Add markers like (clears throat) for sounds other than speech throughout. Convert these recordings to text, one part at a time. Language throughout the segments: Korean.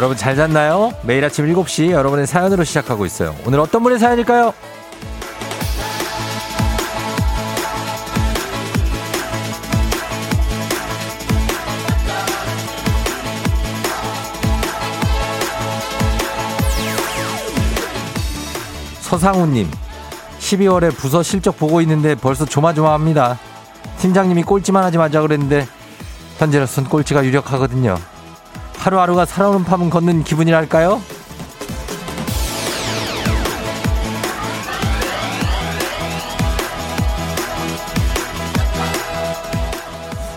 여러분 잘 잤나요? 매일 아침 7시 여러분의 사연으로 시작하고 있어요. 오늘 어떤 분의 사연일까요? 서상우님, 12월에 부서 실적 보고 있는데 벌써 조마조마합니다. 팀장님이 꼴찌만 하지 말자 그랬는데 현재로선 꼴찌가 유력하거든요. 하루하루가 살아오는 밤은 걷는 기분이랄까요?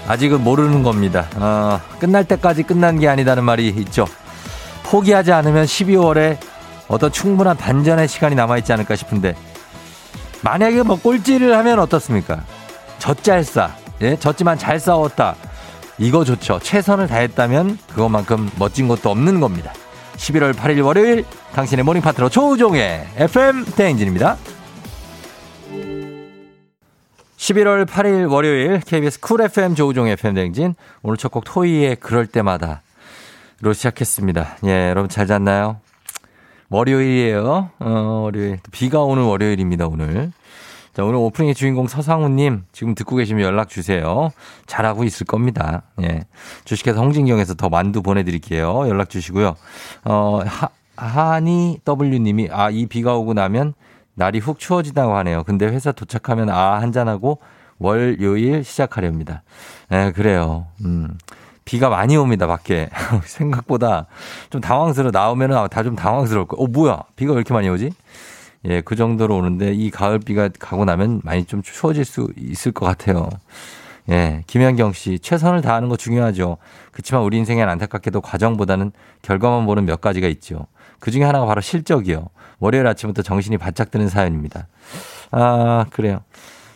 아직은 모르는 겁니다. 어, 끝날 때까지 끝난 게 아니다는 말이 있죠. 포기하지 않으면 12월에 어떤 충분한 반전의 시간이 남아있지 않을까 싶은데 만약에 뭐 꼴찌를 하면 어떻습니까? 졌잘싸, 예? 졌지만 잘 싸웠다. 이거 좋죠. 최선을 다했다면 그것만큼 멋진 것도 없는 겁니다. 11월 8일 월요일 당신의 morning 파트너 조우종의 FM 대행진입니다. 11월 8일 월요일 KBS 쿨 FM 조우종의 FM 대행진 오늘 첫 곡 토이의 그럴 때마다 로 시작했습니다. 예, 여러분 잘 잤나요? 월요일이에요. 어, 월요일. 비가 오는 월요일입니다, 오늘. 자, 오늘 오프닝의 주인공 서상우님 지금 듣고 계시면 연락 주세요. 잘하고 있을 겁니다. 예. 주식회사 홍진경에서 더 만두 보내드릴게요. 연락 주시고요. 어, 하, 하니 W님이 아, 이 비가 오고 나면 날이 훅 추워지다고 하네요. 근데 회사 도착하면 아, 한잔하고 월요일 시작하렵니다. 예, 그래요. 음. 비가 많이 옵니다, 밖에. (laughs) 생각보다 좀 당황스러워. 나오면은 다 좀 당황스러울 거예요. 어, 뭐야? 비가 왜 이렇게 많이 오지? 예, 그 정도로 오는데 이 가을비가 가고 나면 많이 좀 추워질 수 있을 것 같아요. 예, 김현경 씨, 최선을 다하는 거 중요하죠. 그렇지만 우리 인생엔 안타깝게도 과정보다는 결과만 보는 몇 가지가 있죠. 그 중에 하나가 바로 실적이요. 월요일 아침부터 정신이 바짝 드는 사연입니다. 아, 그래요.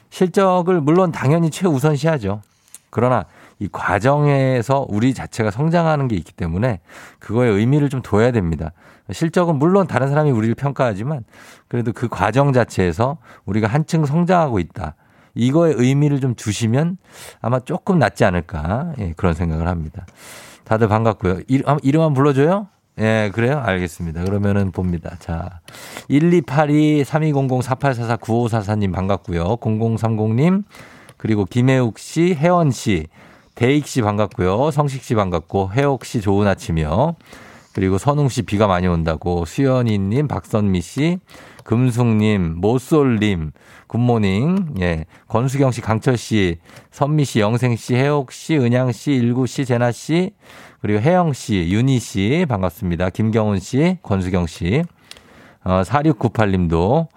실적을 물론 당연히 최우선시하죠. 그러나 이 과정에서 우리 자체가 성장하는 게 있기 때문에 그거에 의미를 좀 둬야 됩니다. 실적은 물론 다른 사람이 우리를 평가하지만 그래도 그 과정 자체에서 우리가 한층 성장하고 있다. 이거에 의미를 좀 주시면 아마 조금 낫지 않을까. 예, 그런 생각을 합니다. 다들 반갑고요. 이름, 이름 한번 불러줘요? 예, 그래요? 알겠습니다. 그러면은 봅니다. 자, 1282-3200-4844-9544님 반갑고요. 0030님, 그리고 김혜욱 씨, 혜원 씨, 대익 씨 반갑고요. 성식 씨 반갑고, 혜옥 씨 좋은 아침이요. 그리고 선웅 씨 비가 많이 온다고, 수연이 님, 박선미 씨, 금숙 님, 모솔님, 굿모닝, 예, 권수경 씨, 강철 씨, 선미 씨, 영생 씨, 혜옥 씨, 은양 씨, 일구 씨, 제나 씨, 그리고 혜영 씨, 윤희 씨, 반갑습니다. 김경훈 씨, 권수경 씨, 어, 4698 님도,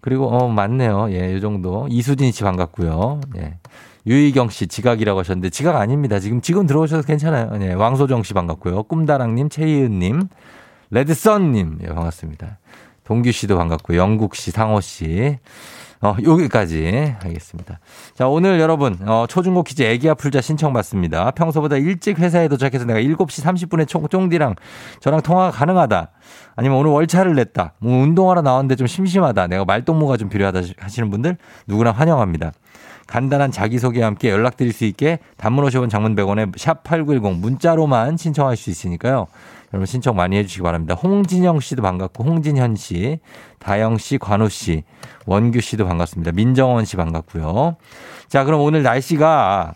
그리고, 어, 맞네요. 예, 요 정도. 이수진 씨 반갑고요. 예. 유희경 씨 지각이라고 하셨는데 지각 아닙니다. 지금 지금 들어오셔서 괜찮아요. 네, 왕소정 씨 반갑고요. 꿈다랑님, 최희은님, 레드썬님 예, 반갑습니다. 동규 씨도 반갑고 영국 씨, 상호 씨. 어, 여기까지 하겠습니다. 자, 오늘 여러분, 어, 초중고 퀴즈 애기야 풀자 신청받습니다. 평소보다 일찍 회사에 도착해서 내가 7시 30분에 총, 쫑디랑 저랑 통화가 가능하다. 아니면 오늘 월차를 냈다. 뭐 운동하러 나왔는데 좀 심심하다. 내가 말동무가 좀 필요하다 하시는 분들 누구나 환영합니다. 간단한 자기소개와 함께 연락드릴 수 있게 단문 50원 장문 100원에 샵8910 문자로만 신청할 수 있으니까요. 여러분 신청 많이 해주시기 바랍니다. 홍진영 씨도 반갑고 홍진현 씨, 다영 씨, 관우 씨, 원규 씨도 반갑습니다. 민정원 씨 반갑고요. 자, 그럼 오늘 날씨가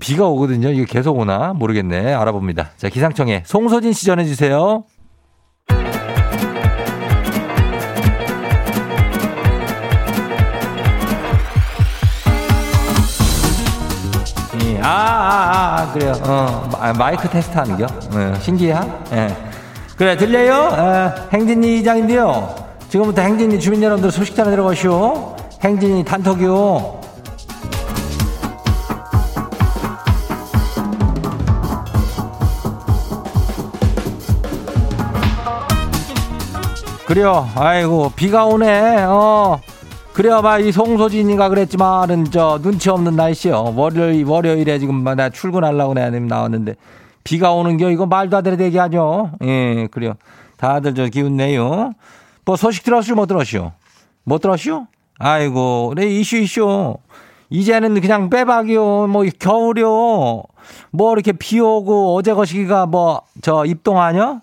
비가 오거든요. 이게 계속 오나 모르겠네. 알아봅니다. 자, 기상청에 송소진 씨 전해주세요. 아, 아, 아, 그래요. 어, 마이크 테스트 하는 겨? 어, 신기해? 예. 그래, 들려요? 어, 행진이 이장인데요. 지금부터 행진이 주민 여러분들 소식 전해 들어가시오. 행진이 단톡이요. 그래요. 아이고, 비가 오네. 어. 그래야 봐이 송소진이가 그랬지만은 저 눈치 없는 날씨요. 월요일 월요일에 지금 나 출근하려고 내가 나왔는데 비가 오는 겨 이거 말도 안 되는 얘기하죠. 예, 그래요. 다들 저 기운 내요. 뭐 소식 들었슈 못 들었슈? 못 들었슈? 아이고, 네 이슈 이슈. 이제는 그냥 빼박이요. 뭐 겨울이요. 뭐 이렇게 비 오고 어제 거시기가 뭐 저 입동하냐?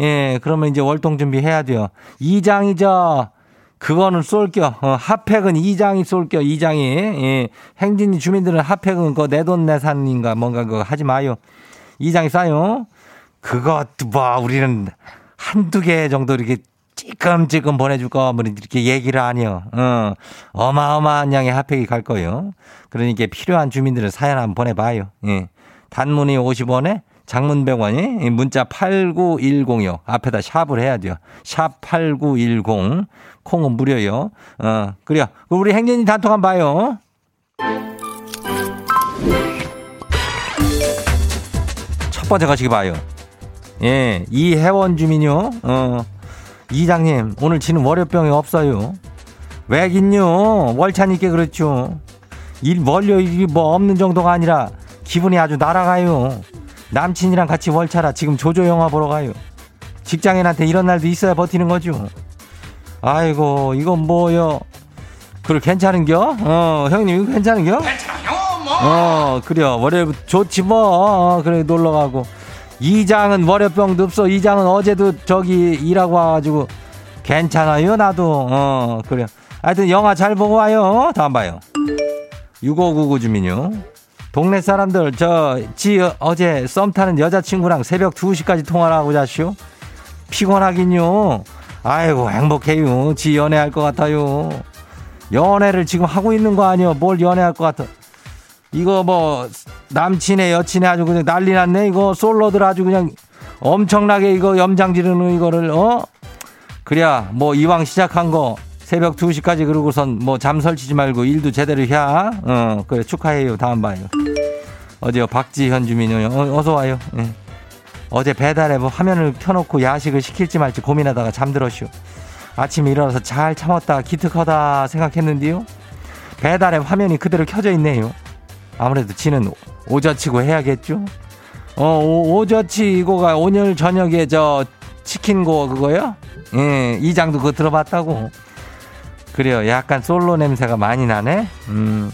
예, 그러면 이제 월동 준비해야 돼요. 2장이죠. 그거는 쏠겨. 어, 핫팩은 2장이 쏠겨, 2장이. 예, 행진이 주민들은 핫팩은 그 내돈내산인가 뭔가 그거 하지 마요. 2장이 싸요. 그것도 뭐 우리는 한두 개 정도 이렇게 찌끔찌끔 보내줄 거, 뭐 이렇게 얘기를 하니요. 어, 어마어마한 양의 핫팩이 갈 거예요. 그러니까 필요한 주민들은 사연 한번 보내봐요. 예. 단문이 50원에 장문 100원이 문자 8910이요. 앞에다 샵을 해야 돼요. 샵 8910. 콩은 무료요. 어, 그래요. 우리 행진이 단톡 한번 봐요. 첫 번째 가시기 봐요. 예, 이혜원 주민요. 어, 이장님, 오늘 지는 월요병이 없어요. 왜긴요? 월차니까 그렇죠. 일, 월요 일이 뭐 없는 정도가 아니라 기분이 아주 날아가요. 남친이랑 같이 월차라 지금 조조 영화 보러 가요. 직장인한테 이런 날도 있어야 버티는 거죠. 아이고, 이건 뭐요? 그걸 괜찮은겨? 어, 형님, 이거 괜찮은겨? 괜찮아요, 뭐. 어, 그래요. 월요일 좋지 뭐. 어, 그래, 놀러 가고. 이장은 월요병도 없어. 이장은 어제도 저기 일하고 와가지고 괜찮아요, 나도. 어, 그래요. 하여튼 영화 잘 보고 와요. 다음 봐요. 6599 주민요. 동네 사람들, 저, 지 어제 썸 타는 여자친구랑 새벽 2시까지 통화를 하고 자시오. 피곤하긴요. 아이고, 행복해요. 지 연애할 것 같아요. 연애를 지금 하고 있는 거 아니요? 뭘 연애할 것 같아. 이거 뭐, 남친의 여친의 아주 그냥 난리 났네. 이거 솔로들 아주 그냥 엄청나게 이거 염장 지르는 이거를, 어? 그래야 뭐 이왕 시작한 거 새벽 2시까지 그러고선 뭐 잠 설치지 말고 일도 제대로 해. 어, 그래 축하해요. 다음 봐요. 어제요 박지현 주민요. 어, 어서 와요. 예. 어제 배달앱 화면을 켜놓고 야식을 시킬지 말지 고민하다가 잠들었슈. 아침에 일어나서 잘 참았다 기특하다 생각했는데요. 배달앱 화면이 그대로 켜져 있네요. 아무래도 지는 오저치고 해야겠죠. 어 오, 오저치 이거가 오늘 저녁에 저 치킨고 그거요? 예, 이장도 그거 들어봤다고. 그래요. 약간 솔로 냄새가 많이 나네. 음.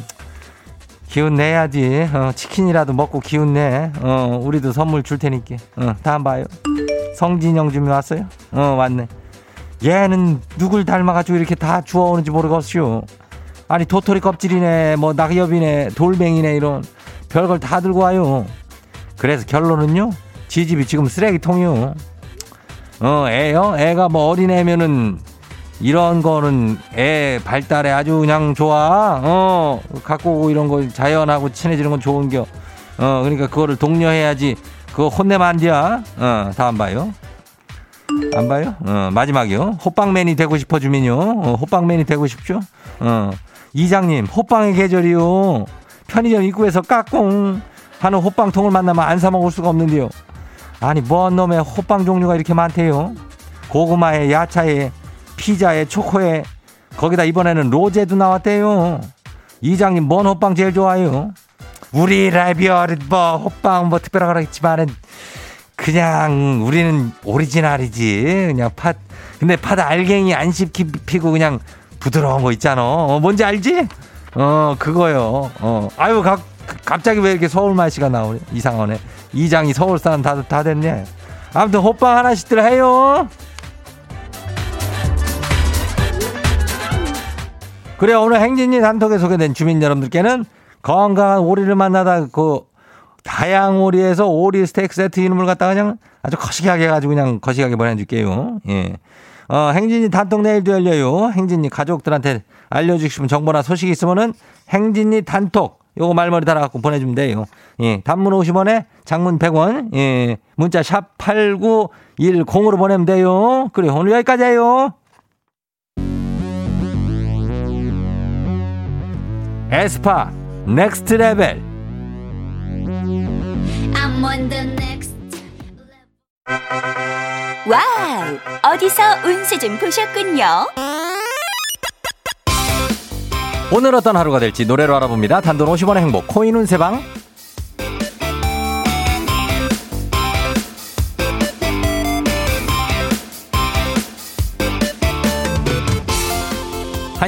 기운 내야지. 어, 치킨이라도 먹고 기운 내. 어, 우리도 선물 줄 테니까. 어, 다음 봐요. 성진영 주민 왔어요? 어, 왔네. 얘는 누굴 닮아가지고 이렇게 다 주워오는지 모르겠슈. 아니, 도토리 껍질이네, 뭐, 낙엽이네, 돌멩이네, 이런 별걸 다 들고 와요. 그래서 결론은요, 지 집이 지금 쓰레기통이요. 어, 애요? 애가 뭐 어린애면은 이런 거는 애 발달에 아주 그냥 좋아. 어, 갖고 오고 이런 거 자연하고 친해지는 건 좋은 겨. 어, 그러니까 그거를 독려해야지. 그거 혼내면 안 돼. 어, 다음 봐요. 안 봐요? 어, 마지막이요. 호빵맨이 되고 싶어 주민요. 어, 호빵맨이 되고 싶죠? 어, 이장님, 호빵의 계절이요. 편의점 입구에서 까꿍 하는 호빵통을 만나면 안 사 먹을 수가 없는데요. 아니, 뭔 놈의 호빵 종류가 이렇게 많대요? 고구마에, 야차에, 피자에, 초코에, 거기다 이번에는 로제도 나왔대요. 이장님, 뭔 호빵 제일 좋아요? 우리 라비얼, 뭐, 호빵, 뭐, 특별하고 있지만은, 그냥, 우리는 오리지널이지. 그냥 팥, 근데 팥 알갱이 안 씹히고 그냥 부드러운 거 있잖아. 어, 뭔지 알지? 어, 그거요. 어, 아유, 가, 갑자기 왜 이렇게 서울 말씨가 나오네? 이상하네. 이장이 서울 사람 다, 다 됐네. 아무튼 호빵 하나씩들 해요. 그래 오늘 행진이 단톡에 소개된 주민 여러분들께는 건강한 오리를 만나다 그 다양 오리에서 오리 스테이크 세트 이름을 갖다가 그냥 아주 거시기하게 해가지고 그냥 거시기하게 보내줄게요. 예. 어, 행진이 단톡 내일도 열려요. 행진이 가족들한테 알려주고 싶은 정보나 소식이 있으면은 행진이 단톡 요거 말머리 달아갖고 보내주면 돼요. 예. 단문 50원에 장문 100원. 예. 문자 샵 8910으로 보내면 돼요. 그래 오늘 여기까지예요. 에스파 Next Level I'm on the next wow! 어디서 운세 좀 보셨군요. 오늘 어떤 하루가 될지 노래로 알아봅니다. 단돈 50원의 행복 코인 운세방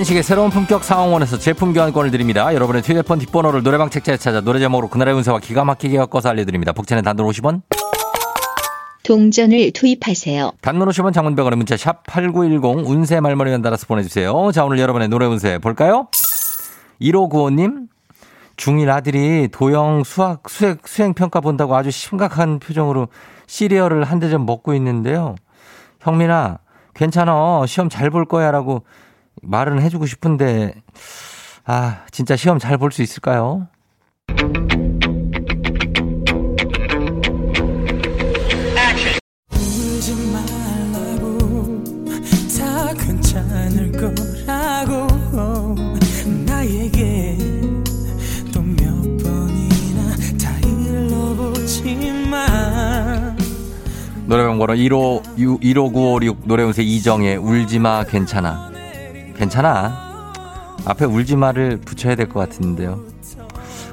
한식의 새로운 품격 상황원에서 제품 교환권을 드립니다. 여러분의 휴대폰 뒷번호를 노래방 책자에 찾아 노래 제목으로 그날의 운세와 기가 막히게 엮어서 알려드립니다. 복채는 단돈 50원. 동전을 투입하세요. 단문 50원 장문병원의 문자 샵 8910 운세 말머리 연달아서 보내주세요. 자, 오늘 여러분의 노래 운세 볼까요? 1595님, 중1 아들이 도영 수학 수행, 수행평가 본다고 아주 심각한 표정으로 시리얼을 한 대접 먹고 있는데요. 형민아, 괜찮아. 시험 잘 볼 거야. 라고 말은 해주고 싶은데, 아, 진짜 시험 잘 볼 수 있을까요? 노래방 번호 15, 15956 노래운세 이정의 울지마 괜찮아. 괜찮아. 앞에 울지마를 붙여야 될 것 같은데요.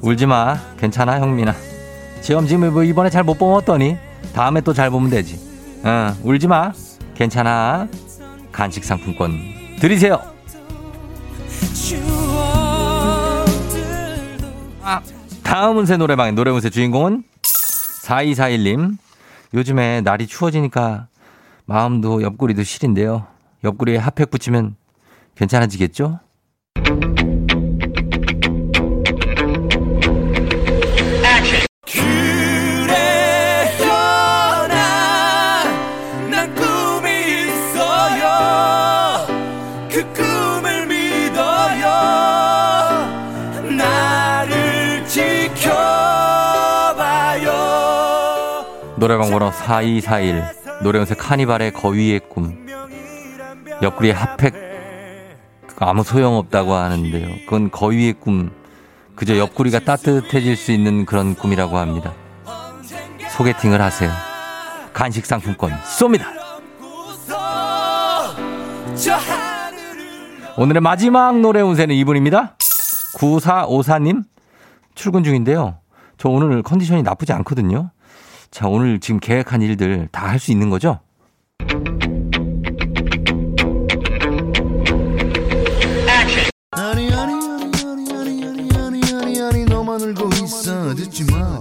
울지마 괜찮아 형민아. 시험 지금 뭐 이번에 잘 못 뽑았더니 다음에 또 잘 보면 되지. 어, 울지마 괜찮아. 간식 상품권 드리세요. 아, 다음 운세 노래방의 노래 운세 주인공은 4241님. 요즘에 날이 추워지니까 마음도 옆구리도 시린데요. 옆구리에 핫팩 붙이면 괜찮아지겠죠? 노래방 번호 4241 노래연세 카니발의 거위의 꿈. 옆구리에 핫팩 아무 소용없다고 하는데요. 그건 거위의 꿈 그저 옆구리가 따뜻해질 수 있는 그런 꿈이라고 합니다. 소개팅을 하세요. 간식 상품권 쏩니다. 오늘의 마지막 노래 운세는 이분입니다. 9454님 출근 중인데요. 저 오늘 컨디션이 나쁘지 않거든요. 자 오늘 지금 계획한 일들 다 할 수 있는 거죠? 아니 아니 아니 아니 아니 아니 아니 아니 아니 너만 울고 있어 듣지 마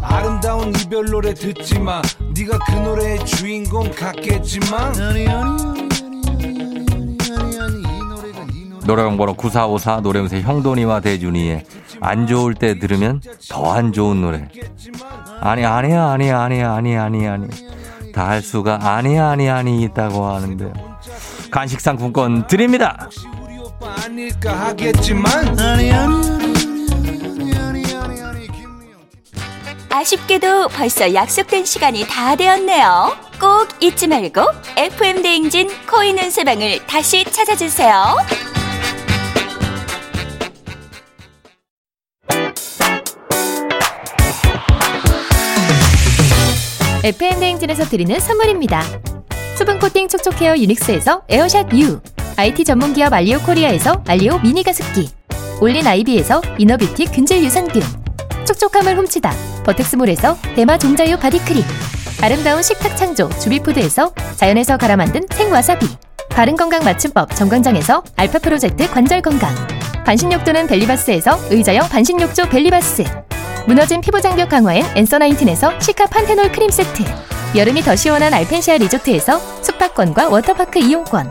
아름다운 이별 노래 듣지 마. 네가 그 노래의 주인공 같겠지만 아니 아니 아니 아니 아니 아니 아니 아니 이 노래가 네 노래 노래방 번호 9454 노래운세 형돈이와 대준이의 안 좋을 때 들으면 더 안 좋은 노래. 아니, 아니야, 아니야, 아니야, 아니야, 아니야, 아니. 다 할 수가 아니야, 아니야, 아니 있다고 하는데. 간식 상 품권 드립니다! 아닐까 하겠지만 아니 아니 아니 아니 아니 아니 아니 김미영 아쉽게도 벌써 약속된 시간이 다 되었네요. 꼭 잊지 말고 FM 대행진 코인 은세방을 다시 찾아주세요. FM 대행진에서 드리는 선물입니다. 수분 코팅 촉촉 헤어 유닉스에서 에어샷 U, IT 전문 기업 알리오 코리아에서 알리오 미니 가습기, 올린 아이비에서 inner beauty 균질 유산균, 촉촉함을 훔치다 버텍스몰에서 대마 종자유 바디크림, 아름다운 식탁 창조 주비푸드에서 자연에서 갈아 만든 생와사비, 바른 건강 맞춤법 정관장에서 알파 프로젝트 관절 건강, 반신욕조는 벨리바스에서 의자형 반신욕조 벨리바스, 무너진 피부 장벽 강화엔 엔서 나인틴에서 시카 판테놀 크림 세트 여름이 더 시원한 알펜시아 리조트에서 숙박권과 워터파크 이용권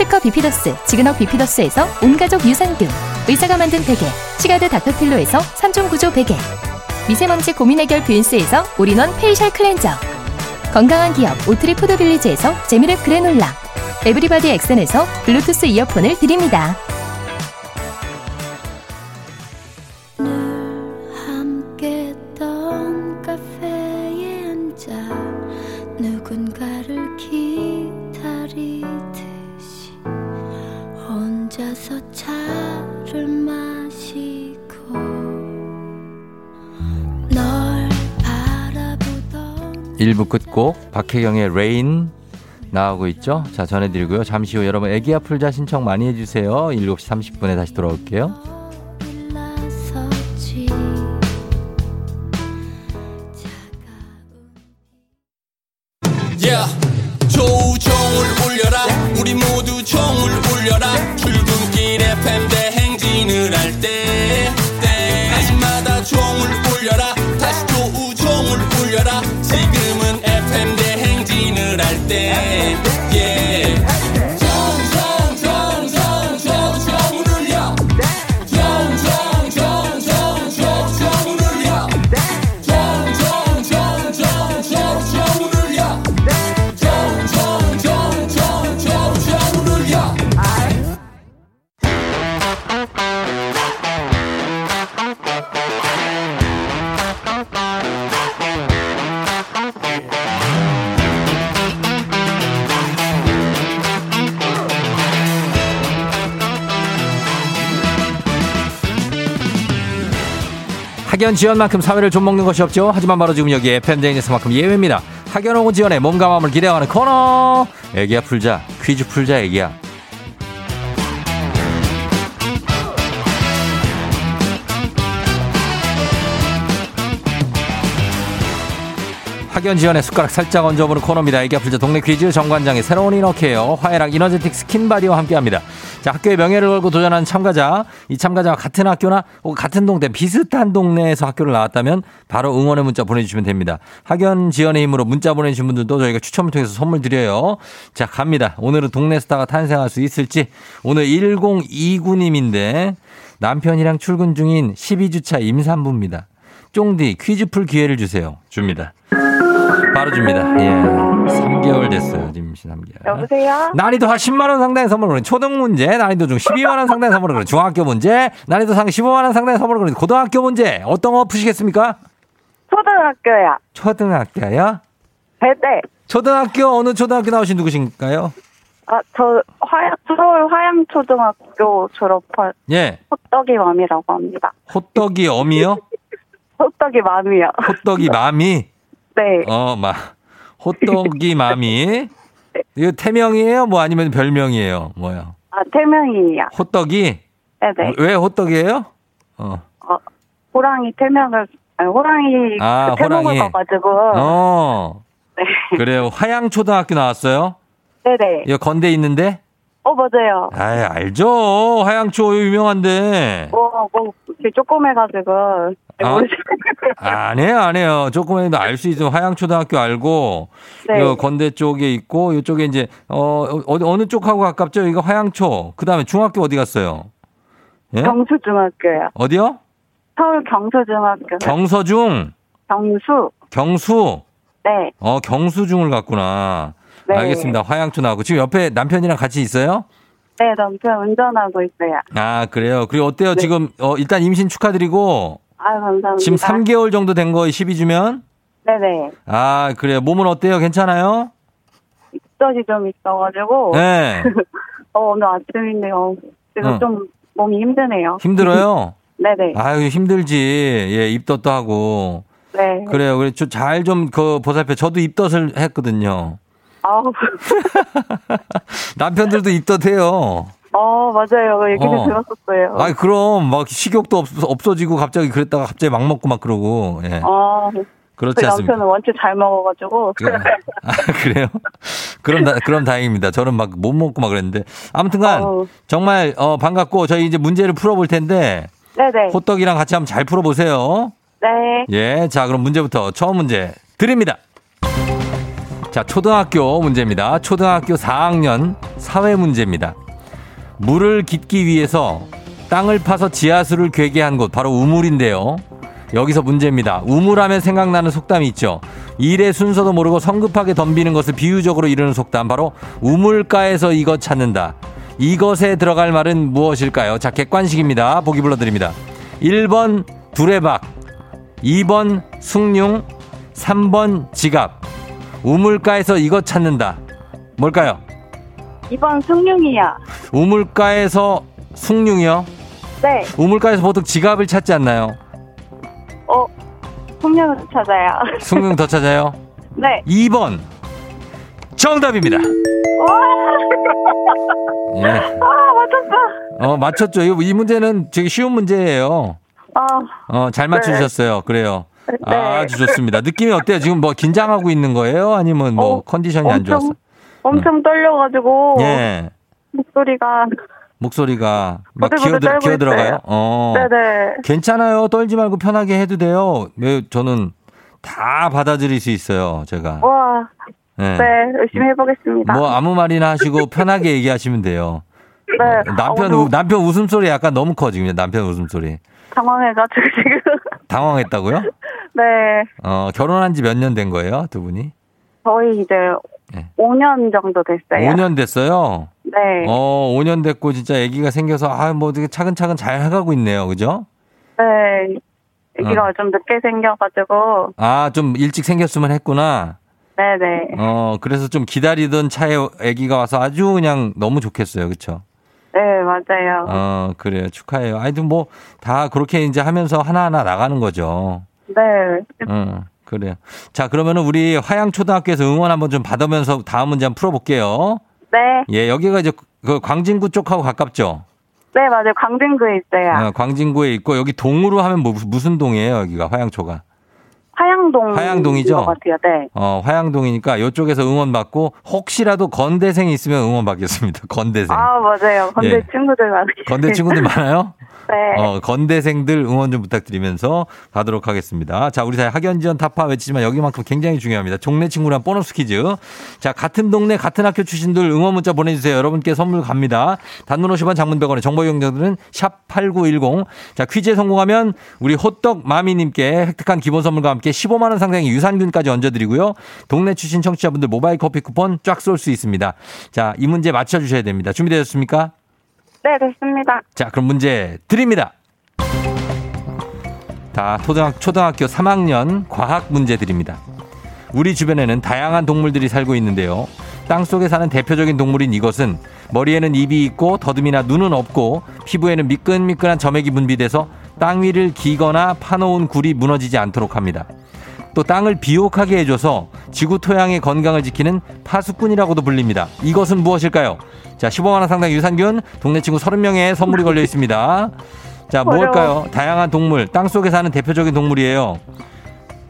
특허 비피더스 지근억 비피더스에서 온가족 유산균 의사가 만든 베개 시가드 닥터필로에서 3종 구조 베개 미세먼지 고민 해결 뷰인스에서 all-in-one facial cleanser 건강한 기업 오트리 푸드빌리지에서 재미랩 그래놀라 에브리바디 엑센에서 블루투스 이어폰을 드립니다. 누군가를 기다리듯 이 혼자서 차를 마시고 널 바라보던 1부 끝곡 박혜경의 Rain 나오고 있죠. 자 전해드리고요. 잠시 후 여러분 애기 아플자 신청 많이 해주세요. 7시 30분에 다시 돌아올게요. 지연만큼 사회를 좀 먹는 것이 없죠. 하지만 바로 지금 여기 FM대행진에서만큼 예외입니다. 학연 혹은 지연의 몸과 마음을 기대하는 코너. 애기야 풀자. 퀴즈 풀자 애기야. 학연 지연의 숟가락 살짝 얹어보는 코너입니다. 애기야 풀자 동네 퀴즈 정관장의 새로운 inner care 화해락 이너제틱 스킨바디와 함께합니다. 자 학교의 명예를 걸고 도전하는 참가자 이 참가자와 같은 학교나 같은 동네 비슷한 동네에서 학교를 나왔다면 바로 응원의 문자 보내주시면 됩니다. 학연 지연의 힘으로 문자 보내주신 분들도 저희가 추첨을 통해서 선물 드려요. 자 갑니다. 오늘은 동네 스타가 탄생할 수 있을지 오늘 1029님인데 남편이랑 출근 중인 12주차 임산부입니다. 쫑디 퀴즈 풀 기회를 주세요. 줍니다. 바로 줍니다. 예. 3개월 됐어요. 지금 3개월. 여보세요? 난이도 한 10만원 상당의 선물을 초등 문제, 난이도 중 12만원 상당의 선물을 중학교 문제, 난이도 상 15만원 상당의 선물을 고등학교 문제, 어떤 거 푸시겠습니까? 초등학교야. 초등학교요? 네 네. 초등학교, 어느 초등학교 나오신 누구신가요? 아, 저 화양, 서울 화양초등학교 졸업한 예. 호떡이 맘이라고 합니다. 호떡이 어미요? (laughs) 호떡이 맘이요. 호떡이 마미? 네. 어, 마. 호떡이 (laughs) 마미? 이거 태명이에요? 뭐 아니면 별명이에요? 뭐요? 아, 태명이에요. 호떡이? 네네. 왜 호떡이에요? 어. 어, 호랑이 태명을, 아니, 호랑이 아, 그 호랑이. 봐가지고. 어. 네. 그래요. 화양초등학교 나왔어요? 네네. 이거 건대 있는데? 어, 맞아요. 아 알죠. 화양초 유명한데. 뭐, 뭐, 이렇게 조그매가지고. 네, 아. 안 해요, 안 해요. 조금이라도 알 수 있어. 화양초등학교 알고. 네. 요 건대 쪽에 있고, 이쪽에 이제, 어, 어디, 어느 쪽하고 가깝죠? 이거 화양초. 그 다음에 중학교 어디 갔어요? 예? 경수중학교요. 어디요? 서울 경수중학교. 경서중. 경수. 경수. 네. 어, 경수중을 갔구나. 네. 알겠습니다. 화양초 나오고. 지금 옆에 남편이랑 같이 있어요? 네, 남편 운전하고 있어요. 아, 그래요. 그리고 어때요? 네. 지금, 어, 일단 임신 축하드리고, 아, 감사합니다. 지금 3개월 정도 된 거 12주면? 네네. 아, 그래요. 몸은 어때요? 괜찮아요? 입덧이 좀 있어가지고. 네. (laughs) 어, 오늘 아침인데요. 지금 어. 좀 몸이 힘드네요. 힘들어요? (laughs) 네네. 아유, 힘들지. 예, 입덧도 하고. 네. 그래요. 그래, 잘 좀, 그, 보살펴. 저도 입덧을 했거든요. 아우, (laughs) 남편들도 입덧해요. 어, 맞아요. 얘기를 어. 들었었어요. 아 그럼, 막, 식욕도 없, 없어지고, 갑자기 그랬다가 갑자기 막 먹고 막 그러고, 예. 어, 그렇지 저희 않습니까? 남편은 원체 잘 먹어가지고. 그- 아, 그래요? 그럼, 다, 그럼 다행입니다. 저는 막 못 먹고 막 그랬는데. 아무튼간, 어우. 정말, 어, 반갑고, 저희 이제 문제를 풀어볼 텐데, 네네. 호떡이랑 같이 한번 잘 풀어보세요. 네. 예, 자, 그럼 문제부터 처음 문제 드립니다. 자, 초등학교 문제입니다. 초등학교 4학년 사회 문제입니다. 물을 깃기 위해서 땅을 파서 지하수를 괴게 한 곳, 바로 우물인데요. 여기서 문제입니다. 우물하면 생각나는 속담이 있죠. 일의 순서도 모르고 성급하게 덤비는 것을 비유적으로 이르는 속담 바로 우물가에서 이것 찾는다. 이것에 들어갈 말은 무엇일까요? 자, 객관식입니다. 보기 불러드립니다. 1번 두레박, 2번 숭늉, 3번 지갑. 우물가에서 이것 찾는다. 뭘까요? 이번 승용이야. 우물가에서 숭늉이요? 네. 우물가에서 보통 지갑을 찾지 않나요? 어, 승용을 찾아요. 숭늉 더 찾아요? (laughs) 네. 2번 정답입니다. 예. (laughs) 아, 맞췄어. 어, 맞췄죠. 이, 이 문제는 되게 쉬운 문제예요. 아, 어, 잘 맞추셨어요. 그래요. 네. 아주 좋습니다. 느낌이 어때요? 지금 뭐 긴장하고 있는 거예요? 아니면 뭐 어, 컨디션이 안 좋았어? 엄청 떨려가지고 예. 목소리가 목소리가 막 부들부들 기어, 떨고 기어 들어가요? 있어요. 어. 네네. 괜찮아요. 떨지 말고 편하게 해도 돼요. 왜 저는 다 받아들일 수 있어요. 제가. 와, 예. 네, 열심히 해보겠습니다. 뭐 아무 말이나 하시고 편하게 얘기하시면 돼요. 네. 남편 아, 우- 남편 웃음소리 약간 너무 커 지금 남편 웃음소리. 당황해가지고 (laughs) 지금. 당황했다고요? 네, 어, 결혼한 지 몇 년 된 거예요, 두 분이? 저희 이제 네. 5년 정도 됐어요. 5년 됐어요. 네, 어, 5년 됐고 진짜 아기가 생겨서 아, 뭐 되게 차근차근 잘 해가고 있네요. 그죠? 네. 아기가 어. 좀 늦게 생겨가지고, 아, 좀 일찍 생겼으면 했구나. 네네. 어, 그래서 좀 기다리던 차에 아기가 와서 아주 그냥 너무 좋겠어요. 그쵸? 네, 맞아요. 어, 그래요. 축하해요. 아이들 뭐 다 그렇게 이제 하면서 하나하나 나가는 거죠. 네. 응, 그래요. 자, 그러면은 우리 화양초등학교에서 응원 한번 좀 받으면서 다음 문제 한번 풀어볼게요. 네. 예, 여기가 이제 그 광진구 쪽하고 가깝죠? 네, 맞아요. 광진구에 있어요. 어, 광진구에 있고 여기 동으로 하면 뭐, 무슨 동이에요, 여기가 화양초가? 화양동. 화양동이죠? 것 같아요. 네. 어, 화양동이니까 이쪽에서 응원 받고 혹시라도 건대생이 있으면 응원 받겠습니다. (laughs) 건대생. 아, 맞아요. 건대 예. 친구들 많으시죠. 건대 친구들 많아요? (laughs) 네. 어, 건대생들 응원 좀 부탁드리면서 가도록 하겠습니다. 자, 우리 사회 학연지원 타파 외치지만 여기만큼 굉장히 중요합니다. 종래 친구랑 보너스 퀴즈. 자, 같은 동네, 같은 학교 출신들 응원 문자 보내주세요. 여러분께 선물 갑니다. 단문 50원 장문 100원의 정보 이용자들은 샵 8910. 자, 퀴즈에 성공하면 우리 호떡 마미님께 획득한 기본 선물과 함께 15만 원 상당의 유산균까지 얹어드리고요. 동네 출신 청취자분들 모바일 커피 쿠폰 쫙 쏠 수 있습니다. 자, 이 문제 맞춰주셔야 됩니다. 준비되셨습니까? 네, 됐습니다. 자, 그럼 문제 드립니다. 다 초등학, 초등학교 3학년 과학 문제 드립니다. 우리 주변에는 다양한 동물들이 살고 있는데요. 땅 속에 사는 대표적인 동물인 이것은 머리에는 입이 있고 더듬이나 눈은 없고 피부에는 미끈미끈한 점액이 분비돼서 땅 위를 기거나 파놓은 굴이 무너지지 않도록 합니다. 또 땅을 비옥하게 해줘서 지구 토양의 건강을 지키는 파수꾼이라고도 불립니다. 이것은 무엇일까요? 자, 15만원 상당 유산균, 동네 친구 30명의 선물이 걸려 있습니다. 자, 뭘까요? 다양한 동물, 땅 속에 사는 대표적인 동물이에요.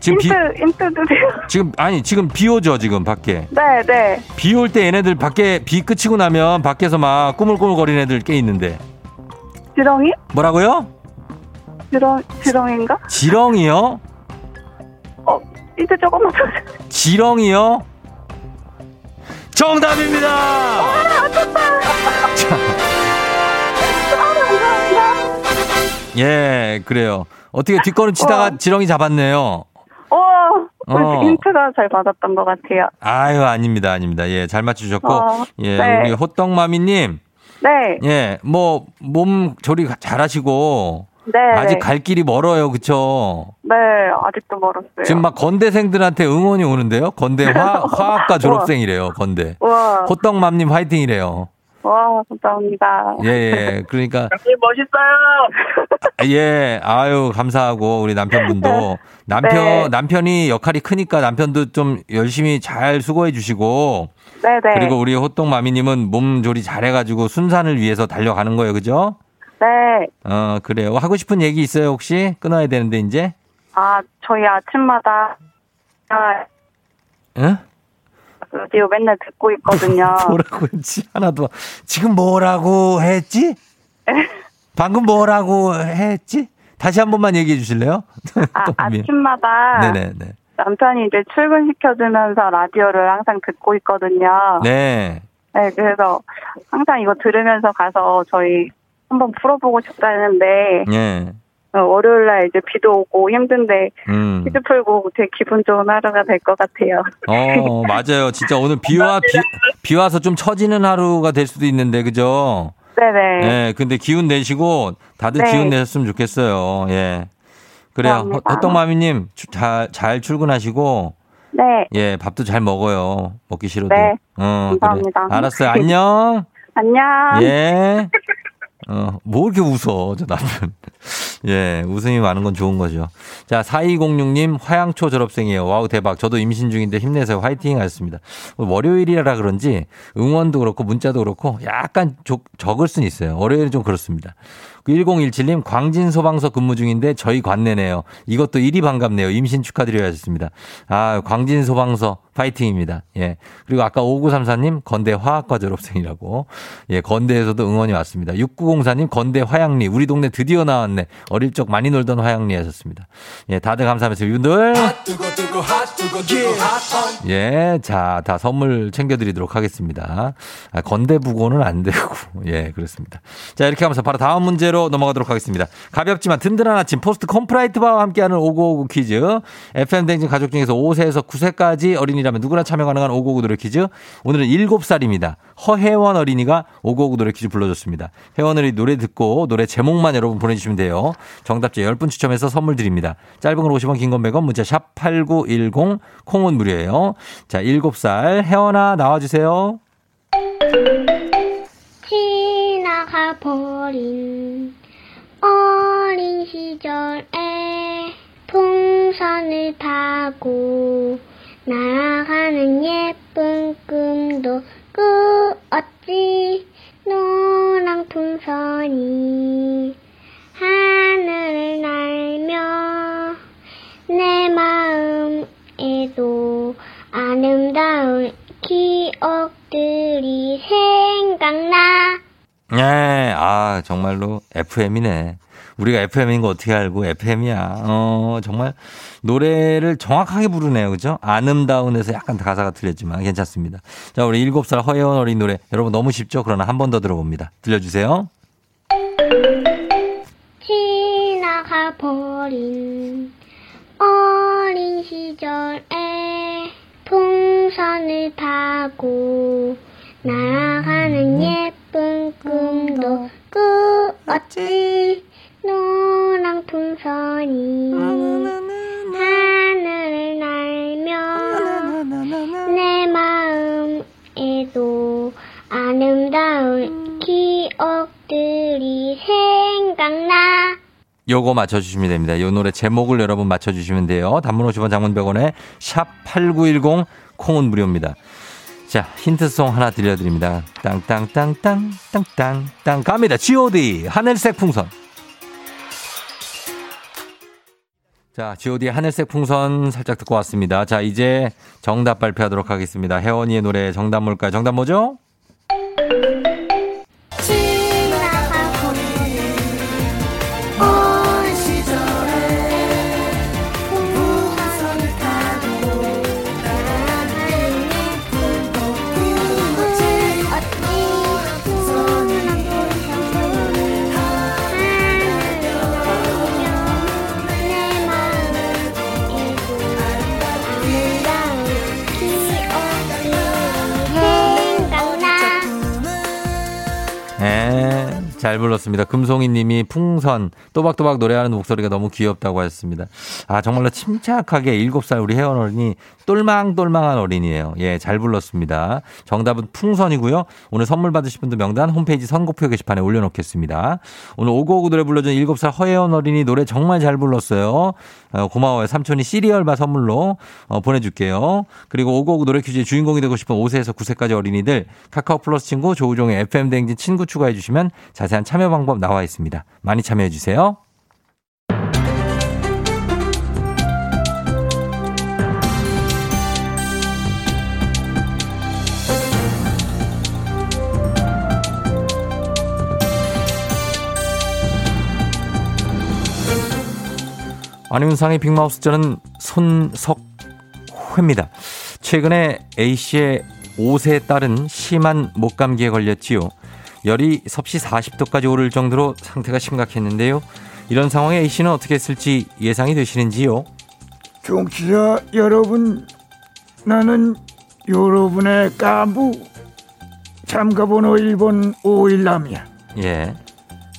지금 비, 힌트, 힌트 주세요. 지금, 아니, 지금 비 오죠, 지금 밖에. 네, 네. 비 올 때 얘네들 밖에, 비 끝이고 나면 밖에서 막 꾸물꾸물거리는 애들 꽤 있는데. 지렁이? 뭐라고요? 지렁, 지렁인가? 지렁이요? 어, 힌트 조금만 주세요. 지렁이요? 정답입니다! 예, 그래요. 어떻게 뒷걸음 치다가 와. 지렁이 잡았네요. 어, 어. 힌트가 잘 받았던 것 같아요. 아유, 아닙니다, 아닙니다. 예, 잘 맞추셨고. 어, 예, 네. 우리 호떡마미님. 네, 예, 뭐, 몸 조리 잘 하시고. 네. 아직 네. 갈 길이 멀어요, 그쵸? 네, 아직도 멀었어요. 지금 막 건대생들한테 응원이 오는데요? 건대 화, (laughs) 화학과 졸업생이래요, 건대. 와, 호떡맘님 화이팅이래요. 와, 감사합니다. 예, 예. 그러니까, (laughs) 멋있어요. 예, 아유, 감사하고, 우리 남편분도. 남편, 네. 남편이 역할이 크니까 남편도 좀 열심히 잘 수고해 주시고. 네, 네. 그리고 우리 호떡마미님은 몸 조리 잘해가지고 순산을 위해서 달려가는 거예요, 그죠? 네. 어, 그래요. 하고 싶은 얘기 있어요, 혹시? 끊어야 되는데, 이제? 아, 저희 아침마다 아, 응? 라디오 맨날 듣고 있거든요. (laughs) 뭐라고 했지? 하나도. 지금 뭐라고 했지? 방금 뭐라고 했지? 다시 한 번만 얘기해 주실래요? 아. (laughs) 아침마다 네네네. 남편이 이제 출근시켜주면서 라디오를 항상 듣고 있거든요. 네. 네, 그래서 항상 이거 들으면서 가서 저희 한번 풀어보고 싶다는데 예. 어, 월요일 날 이제 비도 오고 힘든데 음. 퀴즈 풀고 되게 기분 좋은 하루가 될 것 같아요. 어, 맞아요. 진짜 오늘 비와, 비, 비 와서 좀 처지는 하루가 될 수도 있는데, 그죠? 네네. 예, 근데 기운 내시고 다들 네. 기운 내셨으면 좋겠어요. 예. 그래요. 헛떡마미님, 잘, 잘 출근하시고, 네. 예, 밥도 잘 먹어요. 먹기 싫어도. 네. 어, 감사합니다. 그래. 알았어요. 안녕. (laughs) 안녕. 예. (laughs) 어, 뭐 이렇게 웃어, 저 남편. (laughs) 예, 웃음이 많은 건 좋은 거죠. 자, 4206님, 화양초 졸업생이에요. wow, 대박. 저도 임신 중인데 힘내세요. 화이팅 하셨습니다. 월요일이라 그런지 응원도 그렇고 문자도 그렇고 약간 적, 적을 수는 있어요. 월요일은 좀 그렇습니다. 1017님, 광진 소방서 근무 중인데 저희 관내네요. 이것도 일이 반갑네요. 임신 축하드려야 하셨습니다. 아, 광진 소방서 파이팅입니다. 예. 그리고 아까 5934님, 건대 화학과 졸업생이라고. 예, 건대에서도 응원이 왔습니다. 6904님, 건대 화양리. 우리 동네 드디어 나왔네. 어릴 적 많이 놀던 화양리 하셨습니다. 예, 다들 감사하면서 이분들. 예, 자, 다 선물 챙겨 드리도록 하겠습니다. 아, 건대 부고는 안 되고, 예, 그렇습니다. 자, 이렇게 하면서 바로 다음 문제 로 넘어가도록 하겠습니다. 가볍지만 든든한 아침 포스트 콘푸라이트 바와 함께하는 5959 퀴즈. FM대행진 가족 중에서 5세에서 9세까지 어린이라면 누구나 참여 가능한 5959 노래 퀴즈. 오늘은 7살입니다. 허혜원 어린이가 5959 노래 퀴즈 불러줬습니다. 혜원 어린이 노래 듣고 노래 제목만 여러분 보내주시면 돼요. 정답자 10분 추첨해서 선물 드립니다. 짧은 걸 50원, 긴 건 100원, 문자 샵 8910, 콩은 무료예요. 자, 7살 혜원아 나와주세요. 지나가 버린 어린 시절에 풍선을 타고 날아가는 예쁜 꿈도 꾸었지. 노란 풍선이 하늘을 날며 내 마음에도 아름다운 기억들이 생각나 네, 아, 정말로 FM이네. 우리가 FM인 거 어떻게 알고 FM이야. 어, 정말 노래를 정확하게 부르네요. 그죠? 아름다운에서 약간 가사가 틀렸지만 괜찮습니다. 자, 우리 7살 허예원 어린 노래. 여러분 너무 쉽죠? 그러나 한 번 더 들어봅니다. 들려주세요. 지나가 버린 어린 시절에 풍선을 타고 날아가는 예 쁜 꿈도 꾸었지 노란 풍선이 하늘을 날며 내 마음에도 아름다운 기억들이 생각나 요거 맞춰주시면 됩니다. 요 노래 제목을 여러분 맞춰주시면 돼요. 단문 50원 장문 100원에 샵 8910 콩은 무료입니다. 자, 힌트송 하나 들려드립니다. 땅땅땅땅, 땅땅 땅. 갑니다. GOD, 하늘색 풍선. 자, GOD 하늘색 풍선 살짝 듣고 왔습니다. 자, 이제 정답 발표하도록 하겠습니다. 혜원이의 노래 정답 뭘까요? 정답 뭐죠? 잘 불렀습니다. 금송이 님이 풍선, 또박또박 노래하는 목소리가 너무 귀엽다고 하셨습니다. 아, 정말로 침착하게 7살 우리 혜원 어린이 똘망똘망한 어린이에요. 예, 잘 불렀습니다. 정답은 풍선이고요. 오늘 선물 받으실 분들 명단 홈페이지 선곡표 게시판에 올려놓겠습니다. 오늘 오고오고 노래 불러준 7살 허혜원 어린이 노래 정말 잘 불렀어요. 어, 고마워요. 삼촌이 시리얼바 선물로 어, 보내줄게요. 그리고 오고오고 노래 퀴즈의 주인공이 되고 싶은 5세에서 9세까지 어린이들 카카오 플러스 친구 조우종의 FM 댕진 친구 추가해 주시면 자세한 참여 방법 나와 있습니다. 많이 참여해 주세요. 안윤상의 빅마우스 저는 손석회입니다. 최근에 A씨의 5세 딸은 심한 목감기에 걸렸지요. 열이 섭씨 40도까지 오를 정도로 상태가 심각했는데요. 이런 상황에 A 씨는 어떻게 했을지 예상이 되시는지요? 청취자 여러분, 나는 여러분의 깐부 참가번호 1번 오일남이야. 예.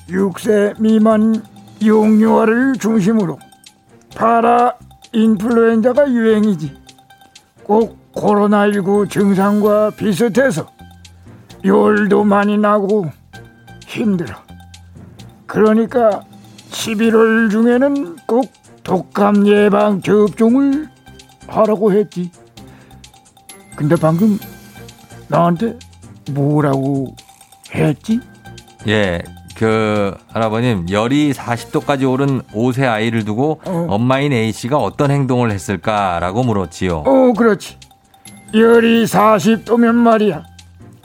6세 미만 용유아를 중심으로 파라 인플루엔자가 유행이지. 꼭 코로나19 증상과 비슷해서 열도 많이 나고 힘들어. 그러니까 11월 중에는 꼭 독감 예방 접종을 하라고 했지. 근데 방금 나한테 뭐라고 했지? 예. 그 할아버님 열이 40도까지 오른 5세 아이를 두고 어. 엄마인 A 씨가 어떤 행동을 했을까라고 물었지요. 어, 그렇지. 열이 40도면 말이야.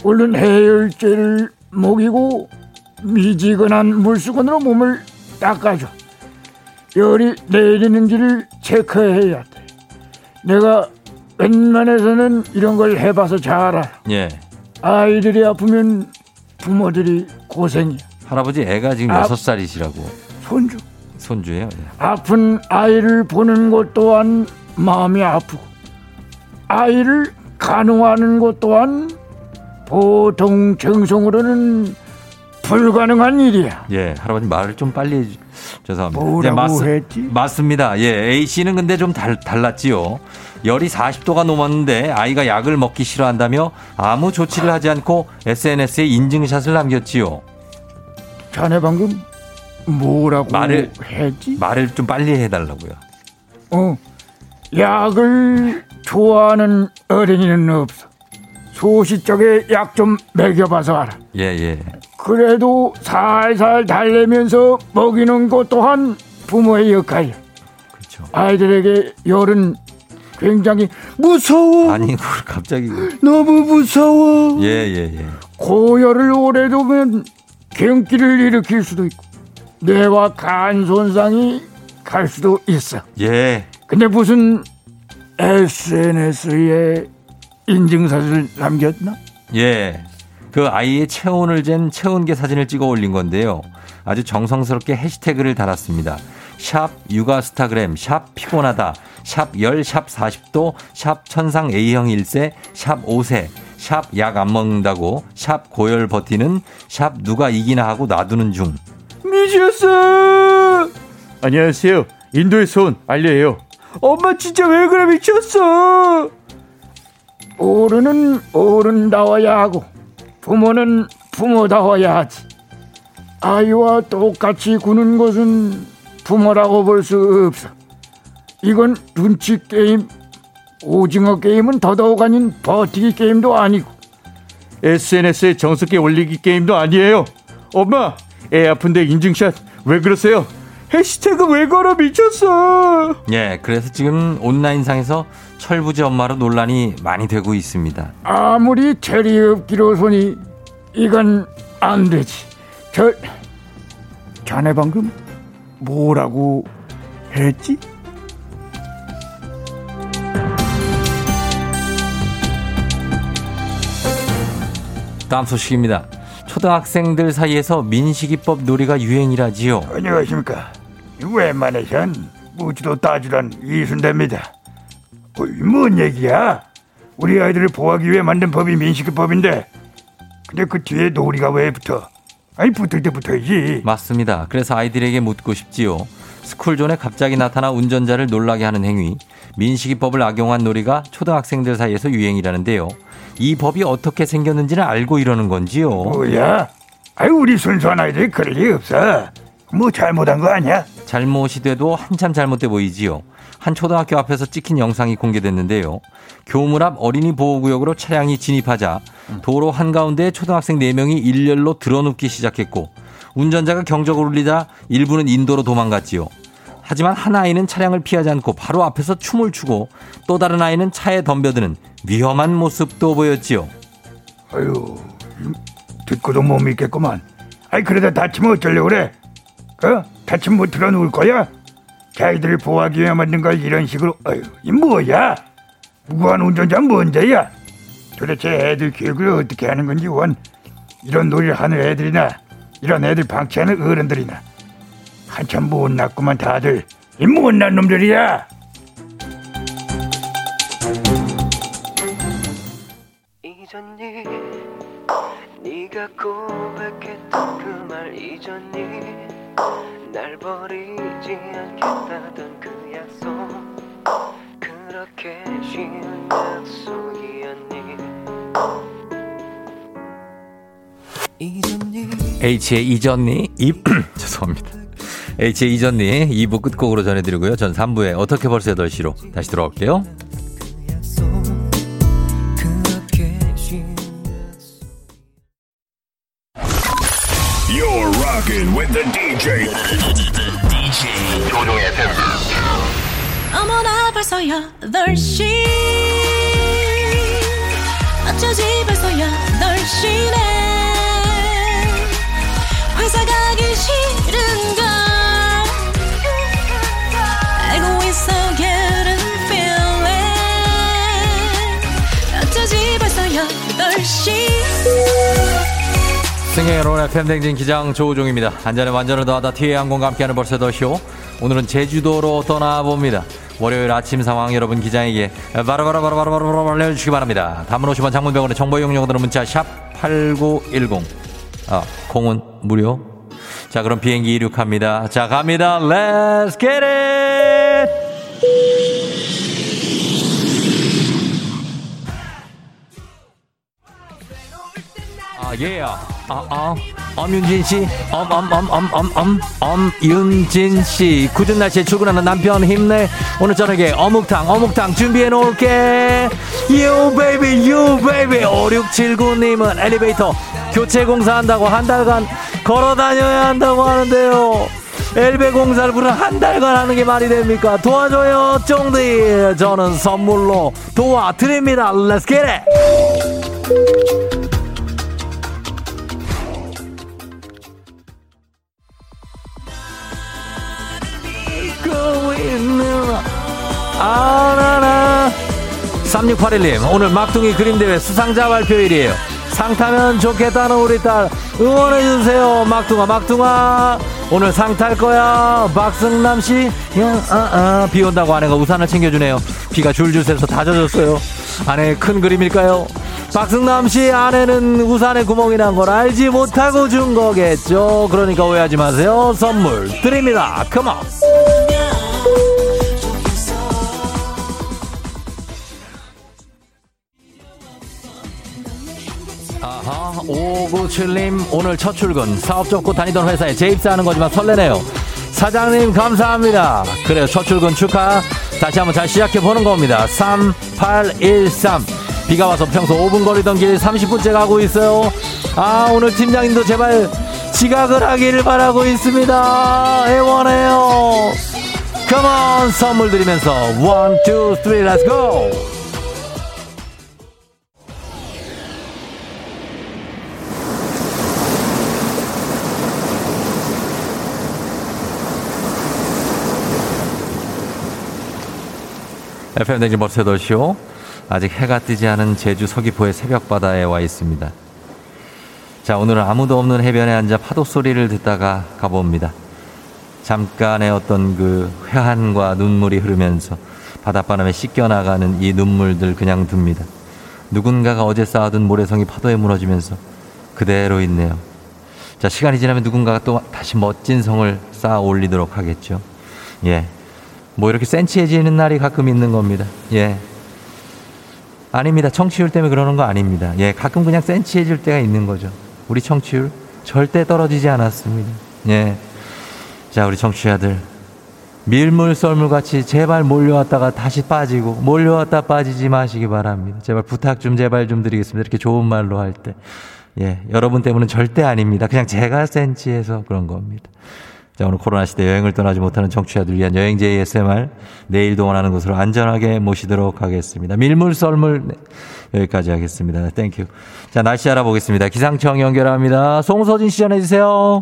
얼른 해열제를 먹이고 미지근한 물수건으로 몸을 닦아줘. 열이 내리는지를 체크해야 돼. 내가 웬만해서는 이런 걸 해봐서 잘 알아. 예. 아이들이 아프면 부모들이 고생이야. 할아버지 애가 지금 아. 여섯 살이시라고 손주. 손주예요. 예. 아픈 아이를 보는 것 또한 마음이 아프고 아이를 간호하는 것 또한 보통 정성으로는 불가능한 일이야. 예, 할아버지 말을 좀 빨리 해주... 죄송합니다. 뭐라고 네, 했지? 맞습니다. 예, A 씨는 근데 좀 달, 달랐지요. 열이 40도가 넘었는데 아이가 약을 먹기 싫어한다며 아무 조치를 하지 않고 SNS에 인증샷을 남겼지요. 자네 방금 뭐라고 말을- 했지? 말을 좀 빨리 해달라고요. 어, 약을 좋아하는 어린이는 없어. 소시적에 약 좀 먹여봐서 알아. 예, 예. 그래도 살살 달래면서 먹이는 것 또한 부모의 역할이야. 그렇죠. 아이들에게 열은 굉장히 무서워. 아니, 갑자기. 너무 무서워. 예, 예, 예. 고열을 오래 두면 경기를 일으킬 수도 있고 뇌와 간 손상이 갈 수도 있어. 예. 근데 무슨 SNS에 인증사진을 남겼나? 예. 그 아이의 체온을 잰 체온계 사진을 찍어 올린 건데요. 아주 정성스럽게 해시태그를 달았습니다. 샵 육아스타그램, 샵 피곤하다, 샵 열, 샵 40도, 샵 천상 A형 1세, 샵 5세, 샵 약 안 먹는다고, 샵 고열 버티는, 샵 누가 이기나 하고 놔두는 중. 미쳤어! 안녕하세요. 인도에서 온 알려예요. 엄마 진짜 왜 그래 미쳤어! 어른은 어른다워야 하고 부모는 부모다워야 하지. 아이와 똑같이 구는 것은 부모라고 볼 수 없어. 이건 눈치 게임, 오징어 게임은 더더욱 아닌 버티기 게임도 아니고 SNS에 정석에 올리기 게임도 아니에요. 엄마, 애 아픈데 인증샷 왜 그러세요? 해시태그 왜 걸어 미쳤어. 예, 그래서 지금 온라인상에서 철부지 엄마로 논란이 많이 되고 있습니다. 아무리 체리 없기로서니 이건 안 되지. 저 자네 방금 뭐라고 했지? 다음 소식입니다. 초등학생들 사이에서 민식이법 놀이가 유행이라지요. 안녕하십니까. 웬만해선 묻지도 따지던 이순대입니다. 어, 뭔 얘기야? 우리 아이들을 보호하기 위해 만든 법이 민식이법인데 근데 그 뒤에 놀이가 왜 붙어? 아니 붙을 때 붙어야지. 맞습니다. 그래서 아이들에게 묻고 싶지요. 스쿨존에 갑자기 나타나 운전자를 놀라게 하는 행위, 민식이법을 악용한 놀이가 초등학생들 사이에서 유행이라는데요. 이 법이 어떻게 생겼는지는 알고 이러는 건지요. 뭐야? 아이 우리 순수한 아이들이 그럴 리 없어. 뭐 잘못한 거 아니야? 잘못이 돼도 한참 잘못돼 보이지요. 한 초등학교 앞에서 찍힌 영상이 공개됐는데요. 교물 앞 어린이 보호구역으로 차량이 진입하자 도로 한가운데 초등학생 4명이 일렬로 드러눕기 시작했고 운전자가 경적을 울리자 일부는 인도로 도망갔지요. 하지만 한 아이는 차량을 피하지 않고 바로 앞에서 춤을 추고 또 다른 아이는 차에 덤벼드는 위험한 모습도 보였지요. 아유, 듣고도 못 믿겠구만. 아이 그러다 다치면 어쩌려고 그래? 어? 다치면 뭐 들어누울 거야? 자기들을 보호하기 위해 만든 걸 이런 식으로 아유, 이 뭐야? 무고한 운전자 뭔 죄야? 도대체 애들 교육을 어떻게 하는 건지 원 이런 놀이를 하는 애들이나 이런 애들 방치하는 어른들이나 한참 못났구만 다들 이 못난 놈들이야 잊었니 네가 고백했던 그 말 잊었니 날 버리지 않겠다던 그 약속 그렇게 쉬운 약속이었니 H의 이전니 입 (clears throat) 죄송합니다. H의 이전니 2부 끝곡으로 전해드리고요. 전 3부에 어떻게 벌써 8시로 다시 돌아올게요. 어머나 벌써 8시 어쩌지 벌써 8시네 승객 여러분 FM 댕진 기장 조우종입니다. 안전에 완전을 더하다 티웨이 항공과 함께하는 벌써 더쇼. 오늘은 제주도로 떠나봅니다. 월요일 아침 상황 여러분 기장에게 바로바로바로바로바로 알려주시기 바랍니다. 담은 50원 장문병원의 정보 이용료들은 문자 샵 8910. 아, 공은 무료. 자, 그럼 비행기 이륙합니다. 자, 갑니다. Let's get it! 아, 예. 아, 아. 엄윤진 씨, 엄, 엄, 엄, 엄, 엄, 엄, 엄윤진 씨. 굳은 날씨에 출근하는 남편 힘내. 오늘 저녁에 어묵탕, 어묵탕 준비해 놓을게. You baby, you baby. 5679님은 엘리베이터 교체 공사한다고 한 달간 걸어 다녀야 한다고 하는데요. 엘베 공사를 무려 한 달간 하는 게 말이 됩니까? 도와줘요, 쫑디. 저는 선물로 도와드립니다. Let's get it! 아나나. 3681님 오늘 막둥이 그림대회 수상자 발표일이에요. 상 타면 좋겠다는 우리 딸 응원해주세요. 막둥아 막둥아. 오늘 상 탈 거야. 박승남씨. 아, 아, 비 온다고 아내가 우산을 챙겨주네요. 비가 줄줄 새서 다 젖었어요. 아내의 큰 그림일까요? 박승남씨 아내는 우산에 구멍이 난 걸 알지 못하고 준 거겠죠? 그러니까 오해하지 마세요. 선물 드립니다. 컴온 아하, 597님, 오늘 첫 출근. 사업 접고 다니던 회사에 재입사하는 거지만 설레네요. 사장님, 감사합니다. 그래요, 첫 출근 축하. 다시 한번 잘 시작해보는 겁니다. 3813. 비가 와서 평소 5분 거리던 길 30분째 가고 있어요. 아, 오늘 팀장님도 제발 지각을 하기를 바라고 있습니다. 애원해요. 컴온, 선물 드리면서 1, 2, 3, let's go! FM 댕진 버스더쇼 아직 해가 뜨지 않은 제주 서귀포의 새벽바다에 와 있습니다. 자 오늘은 아무도 없는 해변에 앉아 파도 소리를 듣다가 가봅니다. 잠깐의 어떤 그 회한과 눈물이 흐르면서 바닷바람에 씻겨나가는 이 눈물들 그냥 둡니다. 누군가가 어제 쌓아둔 모래성이 파도에 무너지면서 그대로 있네요. 자 시간이 지나면 누군가가 또 다시 멋진 성을 쌓아 올리도록 하겠죠. 예. 뭐 이렇게 센치해지는 날이 가끔 있는 겁니다. 예. 아닙니다. 청취율 때문에 그러는 거 아닙니다. 예. 가끔 그냥 센치해질 때가 있는 거죠. 우리 청취율 절대 떨어지지 않았습니다. 예. 자, 우리 청취자들. 밀물 썰물 같이 제발 몰려왔다가 다시 빠지고 몰려왔다 빠지지 마시기 바랍니다. 제발 부탁 좀 제발 좀 드리겠습니다. 이렇게 좋은 말로 할 때. 예. 여러분 때문은 절대 아닙니다. 그냥 제가 센치해서 그런 겁니다. 자, 오늘 코로나 시대 여행을 떠나지 못하는 청취자들 위한 여행제 ASMR 내일도 원하는 곳으로 안전하게 모시도록 하겠습니다. 밀물 썰물 네, 여기까지 하겠습니다. Thank you. 자, 날씨 알아보겠습니다. 기상청 연결합니다. 송서진 씨 전해주세요.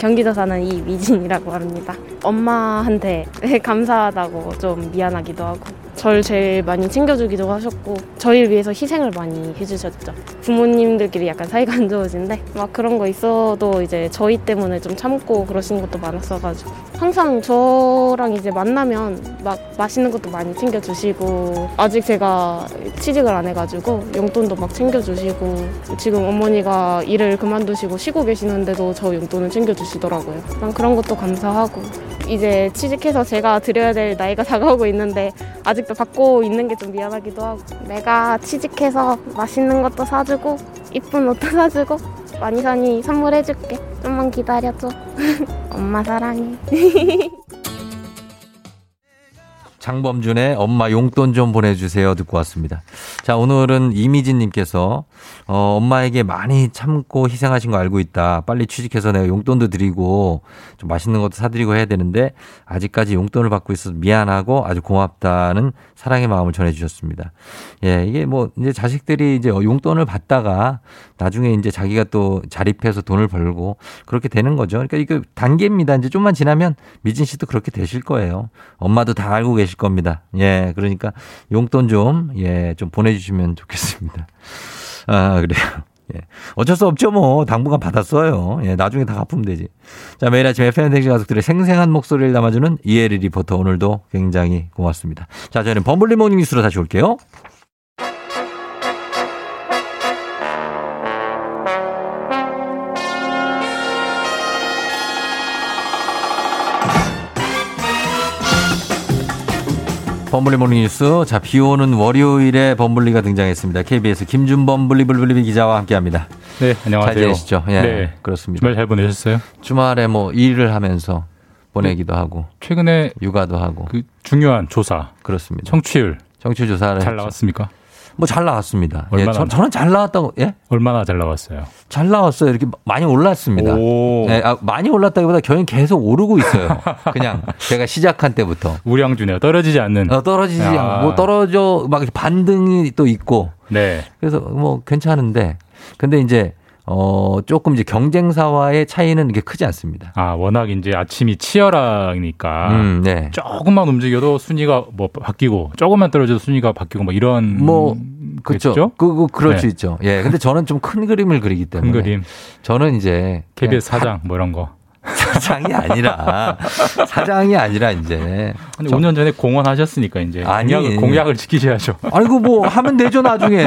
경기도 사는 이미진이라고 합니다. 엄마한테 (laughs) 감사하다고 좀 미안하기도 하고 절 제일 많이 챙겨주기도 하셨고 저희를 위해서 희생을 많이 해주셨죠. 부모님들끼리 약간 사이가 안 좋으신데 막 그런 거 있어도 이제 저희 때문에 좀 참고 그러신 것도 많았어가지고 항상 저랑 이제 만나면 막 맛있는 것도 많이 챙겨주시고 아직 제가 취직을 안 해가지고 용돈도 막 챙겨주시고 지금 어머니가 일을 그만두시고 쉬고 계시는데도 저 용돈을 챙겨주시더라고요. 난 그런 것도 감사하고 이제 취직해서 제가 드려야 될 나이가 (laughs) 다가오고 있는데 아직도 받고 있는 게 좀 미안하기도 하고 내가 취직해서 맛있는 것도 사주고 이쁜 옷도 (laughs) 사주고 많이 많이 선물해줄게. 좀만 기다려줘. (laughs) 엄마 사랑해 장범준의 엄마 용돈 좀 보내주세요 듣고 왔습니다. 자 오늘은 이미진님께서 어, 엄마에게 많이 참고 희생하신 거 알고 있다. 빨리 취직해서 내가 용돈도 드리고 좀 맛있는 것도 사드리고 해야 되는데 아직까지 용돈을 받고 있어서 미안하고 아주 고맙다는 사랑의 마음을 전해주셨습니다. 예 이게 뭐 이제 자식들이 이제 용돈을 받다가 나중에 이제 자기가 또 자립해서 돈을 벌고 그렇게 되는 거죠. 그러니까 이거 단계입니다. 이제 좀만 지나면 미진 씨도 그렇게 되실 거예요. 엄마도 다 알고 계실 겁니다. 예, 그러니까 용돈 좀, 예, 좀 보내주시면 좋겠습니다. 아, 그래요. 예. 어쩔 수 없죠, 뭐. 당분간 받았어요. 예, 나중에 다 갚으면 되지. 자, 매일 아침 FM 대행진 가족들의 생생한 목소리를 담아주는 이혜리 리포터 오늘도 굉장히 고맙습니다. 자, 저희는 범블리 모닝 뉴스로 다시 올게요. 범블리 모닝 뉴스. 자, 비 오는 월요일에 범블리가 등장했습니다. KBS 김준범 블리블블리 기자와 함께 합니다. 네, 안녕하세요. 잘 지내시죠? 예. 네. 그렇습니다. 주말 잘 보내셨어요? 주말에 뭐 일을 하면서 보내기도 하고 최근에 육아도 하고 그 중요한 조사 그렇습니다. 청취율 청취 조사를 잘 했죠. 나왔습니까? 뭐 잘 나왔습니다. 얼마나 예, 저, 저는 잘 나왔다고 예? 얼마나 잘 나왔어요? 잘 나왔어요. 이렇게 많이 올랐습니다. 오. 예, 아, 많이 올랐다기보다 저희는 계속 오르고 있어요. (laughs) 그냥 제가 시작한 때부터. 우량주네요. 떨어지지 않는. 어, 떨어지지 아. 않고 뭐 떨어져 막 반등이 또 있고 네. 그래서 뭐 괜찮은데 근데 이제 어 조금 이제 경쟁사와의 차이는 이게 크지 않습니다. 아, 워낙 이제 아침이 치열하니까 음, 네. 조금만 움직여도 순위가 뭐 바뀌고 조금만 떨어져도 순위가 바뀌고 뭐 이런 뭐 그렇죠. 그, 그 그럴 수 네. 있죠. 예. 근데 저는 좀 큰 그림을 그리기 때문에 큰 그림. 저는 이제 KBS 사장 뭐 이런 거. 사장이 아니라 사장이 아니라 이제 아니, 저- 5년 전에 공헌하셨으니까 이제 아니. 공약을, 공약을 지키셔야죠. 아이고 뭐 하면 되죠 나중에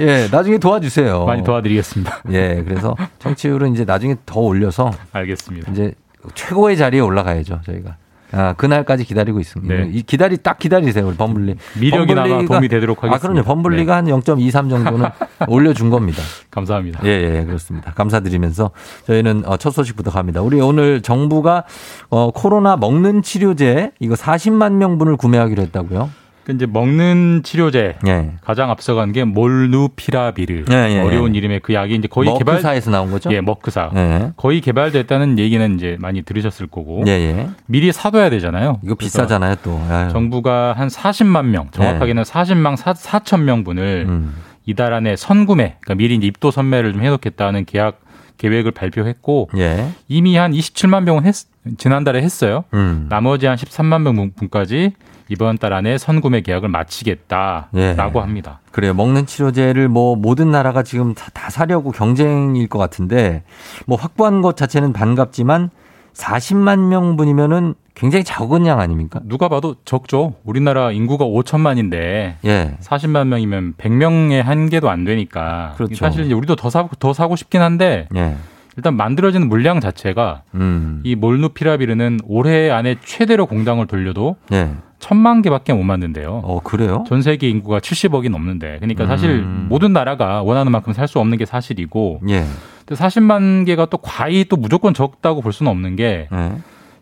예 나중에 도와주세요 많이 도와드리겠습니다. 예 그래서 청취율은 이제 나중에 더 올려서 알겠습니다. 이제 최고의 자리에 올라가야죠 저희가 아 그날까지 기다리고 있습니다 네. 이 기다리 딱 기다리세요 우리 범블리 미력이나마 범블리가- 도움이 되도록 하겠습니다. 아 그럼요 범블리가 한0.23 정도는 (laughs) 올려준 겁니다 감사합니다. 예, 예, 그렇습니다. 감사드리면서 저희는 어, 첫 소식부터 갑니다. 우리 오늘 정부가 어, 코로나 먹는 치료제 이거 40만 명분을 구매하기로 했다고요? 그 이제 먹는 치료제 예. 가장 앞서간 게 몰누피라비르 예, 예, 어려운 예. 이름의 그 약이 이제 거의 개발 머크사에서 나온 거죠? 예 머크사 예. 거의 개발됐다는 얘기는 이제 많이 들으셨을 거고 예, 예. 미리 사둬야 되잖아요. 이거 그래서 비싸잖아요, 또. 아유. 정부가 한 40만 명 정확하게는 40만 4, 천 명 분을 음. 이달 안에 선구매 그러니까 미리 입도 선매를 좀 해놓겠다는 계약 계획을 발표했고 예. 이미 한 27만 명은 했, 지난달에 했어요. 음. 나머지 한 13만 명 분까지 이번 달 안에 선구매 계약을 마치겠다라고 예. 합니다. 그래요. 먹는 치료제를 뭐 모든 나라가 지금 다, 다 사려고 경쟁일 것 같은데 뭐 확보한 것 자체는 반갑지만 40만 명분이면은 굉장히 적은 양 아닙니까? 누가 봐도 적죠. 우리나라 인구가 5천만인데 예. 40만 명이면 100명의 한계도 안 되니까 그렇죠. 사실 우리도 더 사고 더 사고 싶긴 한데 예. 일단 만들어지는 물량 자체가 음. 이 몰누피라비르는 올해 안에 최대로 공장을 돌려도 예. 천만 개밖에 못 만든대요. 어, 그래요? 전 세계 인구가 70억이 넘는데 그러니까 사실 음. 모든 나라가 원하는 만큼 살 수 없는 게 사실이고 예. 근데 40만 개가 또 과히 또 무조건 적다고 볼 수는 없는 게 예.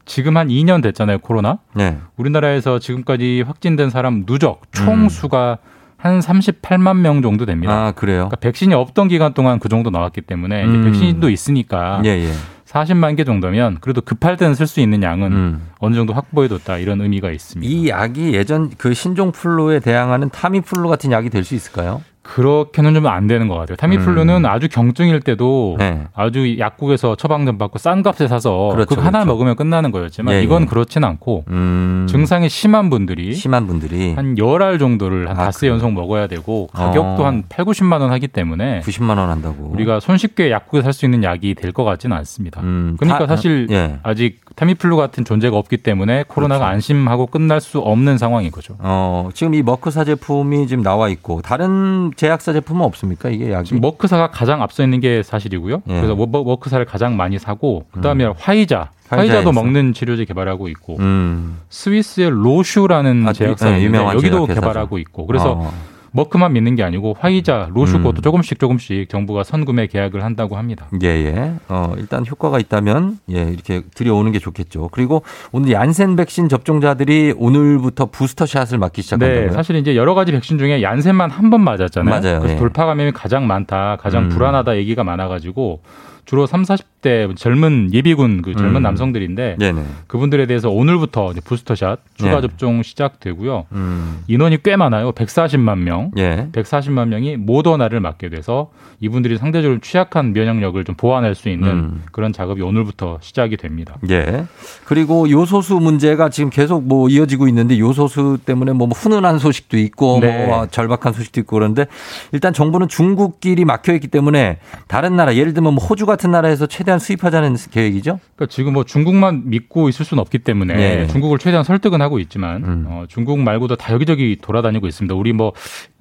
지금 한 2년 됐잖아요 코로나. 예. 우리나라에서 지금까지 확진된 사람 누적 총 음. 수가 한 38만 명 정도 됩니다. 아, 그래요? 그러니까 백신이 없던 기간 동안 그 정도 나왔기 때문에 음. 백신도 있으니까 예, 예. 40만 개 정도면 그래도 급할 때는 쓸 수 있는 양은 어느 정도 확보해뒀다 이런 의미가 있습니다. 음. 이 약이 예전 그 신종플루에 대항하는 타미플루 같은 약이 될 수 있을까요? 그렇게는 좀 안 되는 것 같아요. 타미플루는 음. 아주 경증일 때도 네. 아주 약국에서 처방전 받고 싼 값에 사서 그렇죠, 그거 하나 그렇죠. 먹으면 끝나는 거였지만 예, 이건 예. 그렇진 않고 음. 증상이 심한 분들이 심한 분들이 한 열 알 정도를 한 아, 닷새 그래요? 연속 먹어야 되고 가격도 어. 한 8, 90만 원 하기 때문에 90만 원 한다고. 우리가 손쉽게 약국에 살 수 있는 약이 될 것 같지는 않습니다. 음, 그러니까 다- 사실 예. 아직 타미플루 같은 존재가 없기 때문에 코로나가 그렇죠. 안심하고 끝날 수 없는 상황인 거죠. 어, 지금 이 머크사 제품이 지금 나와 있고 다른 제약사 제품은 없습니까? 이게 약이? 지금 머크사가 가장 앞서 있는 게 사실이고요. 예. 그래서 머- 머크사를 가장 많이 사고 그다음에 화이자, 화이자에서. 화이자도 먹는 치료제 개발하고 있고 음. 스위스의 로슈라는 아, 제약사 네, 유명한 여기도 제약 회사죠. 개발하고 있고 그래서 어. 머크만 믿는 게 아니고 화이자, 로슈 음. 조금씩 조금씩 정부가 선구매 계약을 한다고 합니다. 예, 예. 어, 일단 효과가 있다면, 예, 이렇게 들여오는 게 좋겠죠. 그리고 오늘 얀센 백신 접종자들이 오늘부터 부스터샷을 맞기 시작한다고요? 네, 사실 이제 여러 가지 백신 중에 얀센만 한 번 맞았잖아요. 맞아요. 그래서 예. 돌파 감염이 가장 많다, 가장 음. 불안하다 얘기가 많아 가지고 주로 3, 40대 젊은 예비군 그 젊은 음. 남성들인데 네네. 그분들에 대해서 오늘부터 부스터샷 추가 네. 접종 시작되고요. 음. 인원이 꽤 많아요. 140만 명. 예. 140만 명이 모더나를 맞게 돼서 이분들이 상대적으로 취약한 면역력을 좀 보완할 수 있는 음. 그런 작업이 오늘부터 시작이 됩니다. 예. 그리고 요소수 문제가 지금 계속 뭐 이어지고 있는데 요소수 때문에 뭐 훈훈한 소식도 있고 네. 뭐 절박한 소식도 있고 그런데 일단 정부는 중국끼리 막혀 있기 때문에 다른 나라 예를 들면 뭐 호주 같은 나라에서 최대한 수입하자는 계획이죠? 그러니까 지금 뭐 중국만 믿고 있을 수는 없기 때문에 예. 중국을 최대한 설득은 하고 있지만 음. 어, 중국 말고도 다 여기저기 돌아다니고 있습니다. 우리 뭐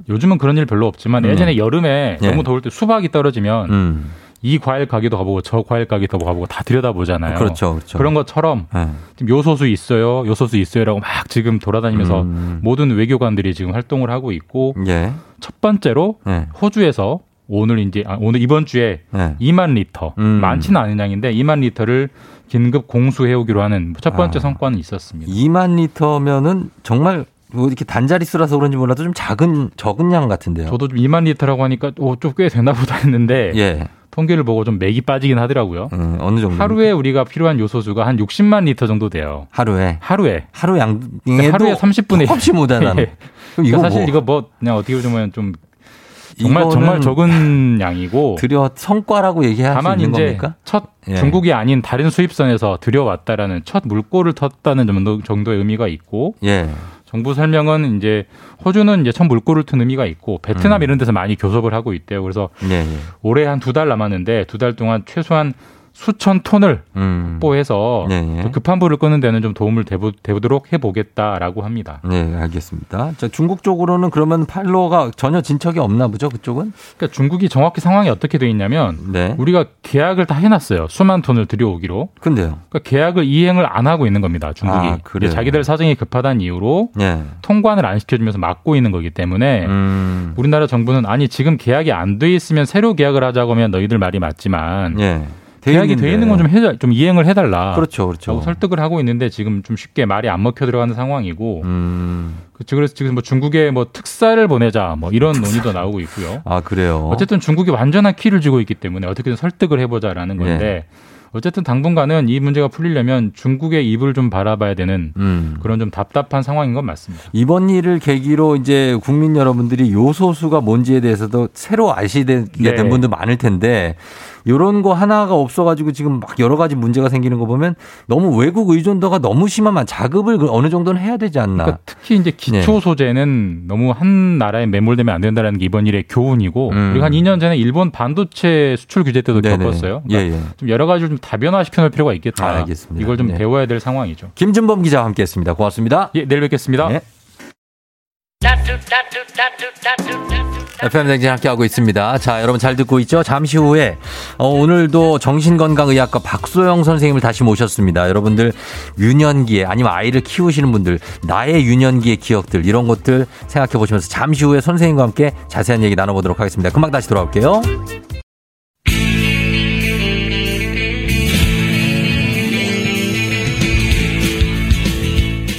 요즘은 그런 일 별로 없지만 음. 예전에 여름에 예. 너무 더울 때 수박이 떨어지면 음. 이 과일 가게도 가보고 저 과일 가게도 가보고 다 들여다보잖아요. 그렇죠. 그렇죠. 그런 것처럼 예. 지금 요소수 있어요, 요소수 있어요라고 막 지금 돌아다니면서 음. 모든 외교관들이 지금 활동을 하고 있고 예. 첫 번째로 예. 호주에서 오늘 이제 아, 오늘 이번 주에 예. 2만 리터 음. 많지는 않은 양인데 2만 리터를 긴급 공수해 오기로 하는 첫 번째 아. 성과는 있었습니다. 2만 리터면은 정말 뭐 이렇게 단자리 수라서 그런지 몰라도 좀 작은 적은 양 같은데요. 저도 좀 2만 리터라고 하니까 오, 좀꽤 되나 보다 했는데 예. 통계를 보고 좀 맥이 빠지긴 하더라고요. 음, 어느 정도? 하루에 우리가 필요한 요소수가 한 60만 리터 정도 돼요. 하루에 하루에 하루 양에도 하루에 30분에 없이 못하는. 예. 그럼 이거 사실 뭐 이거 뭐 그냥 어떻게 보면 좀 정말 정말 적은 (laughs) 양이고 들여 성과라고 얘기할 수 다만 있는 이제 겁니까? 첫 예. 중국이 아닌 다른 수입선에서 들여왔다라는 첫 물꼬를 텄다는 정도, 정도의 의미가 있고 예. 정부 설명은 이제 호주는 이제 첫 물꼬를 튼 의미가 있고 베트남 음. 이런 데서 많이 교섭을 하고 있대요. 그래서 예, 예. 올해 한 두 달 남았는데 두 달 동안 최소한 수천 톤을 음. 확보해서 예, 예. 좀 급한 불을 끄는 데는 좀 도움을 대보, 되도록 해보겠다라고 합니다. 네, 알겠습니다. 자, 중국 쪽으로는 그러면 팔로가 전혀 진척이 없나 보죠, 그쪽은? 그러니까 중국이 정확히 상황이 어떻게 돼 있냐면 네. 우리가 계약을 다 해놨어요. 수만 톤을 들여오기로. 근데요. 그러니까 계약을 이행을 안 하고 있는 겁니다. 중국이. 아, 그래요? 자기들 사정이 급하다는 이유로 예. 통관을 안 시켜주면서 막고 있는 거기 때문에 음. 우리나라 정부는 아니 지금 계약이 안 돼 있으면 새로 계약을 하자고 하면 너희들 말이 맞지만 예. 돼 계약이 돼 있는 건 좀 해달 좀 이행을 해달라. 그렇죠, 그렇죠. 설득을 하고 있는데 지금 좀 쉽게 말이 안 먹혀 들어가는 상황이고 음. 그렇죠. 그래서 지금 뭐 중국에 뭐 특사를 보내자 뭐 이런 논의도 나오고 있고요. 아, 그래요. 어쨌든 중국이 완전한 키를 쥐고 있기 때문에 어떻게든 설득을 해보자라는 건데 어쨌든 당분간은 이 문제가 풀리려면 중국의 입을 좀 바라봐야 되는 음. 그런 좀 답답한 상황인 건 맞습니다. 이번 일을 계기로 이제 국민 여러분들이 요소수가 뭔지에 대해서도 새로 아시게 네. 된 분도 많을 텐데 요런 거 하나가 없어가지고 지금 막 여러 가지 문제가 생기는 거 보면 너무 외국 의존도가 너무 심하면 자급을 그 어느 정도는 해야 되지 않나. 그러니까 특히 이제 기초 소재는 너무 한 나라에 매몰되면 안 된다는 게 이번 일의 교훈이고 음. 그리고 한 2년 전에 일본 반도체 수출 규제 때도 네네. 겪었어요. 예, 그러니까 예. 좀 여러 가지를 좀 다변화시켜 놓을 필요가 있겠다. 아, 알겠습니다. 이걸 좀 네. 배워야 될 상황이죠. 김준범 기자와 함께했습니다. 고맙습니다. 예, 내일 뵙겠습니다. 네. FM 댕진 함께하고 있습니다. 자, 여러분 잘 듣고 있죠? 잠시 후에 어, 오늘도 정신건강의학과 박소영 선생님을 다시 모셨습니다. 여러분들 유년기에 아니면 아이를 키우시는 분들 나의 유년기의 기억들 이런 것들 생각해 보시면서 잠시 후에 선생님과 함께 자세한 얘기 나눠보도록 하겠습니다. 금방 다시 돌아올게요.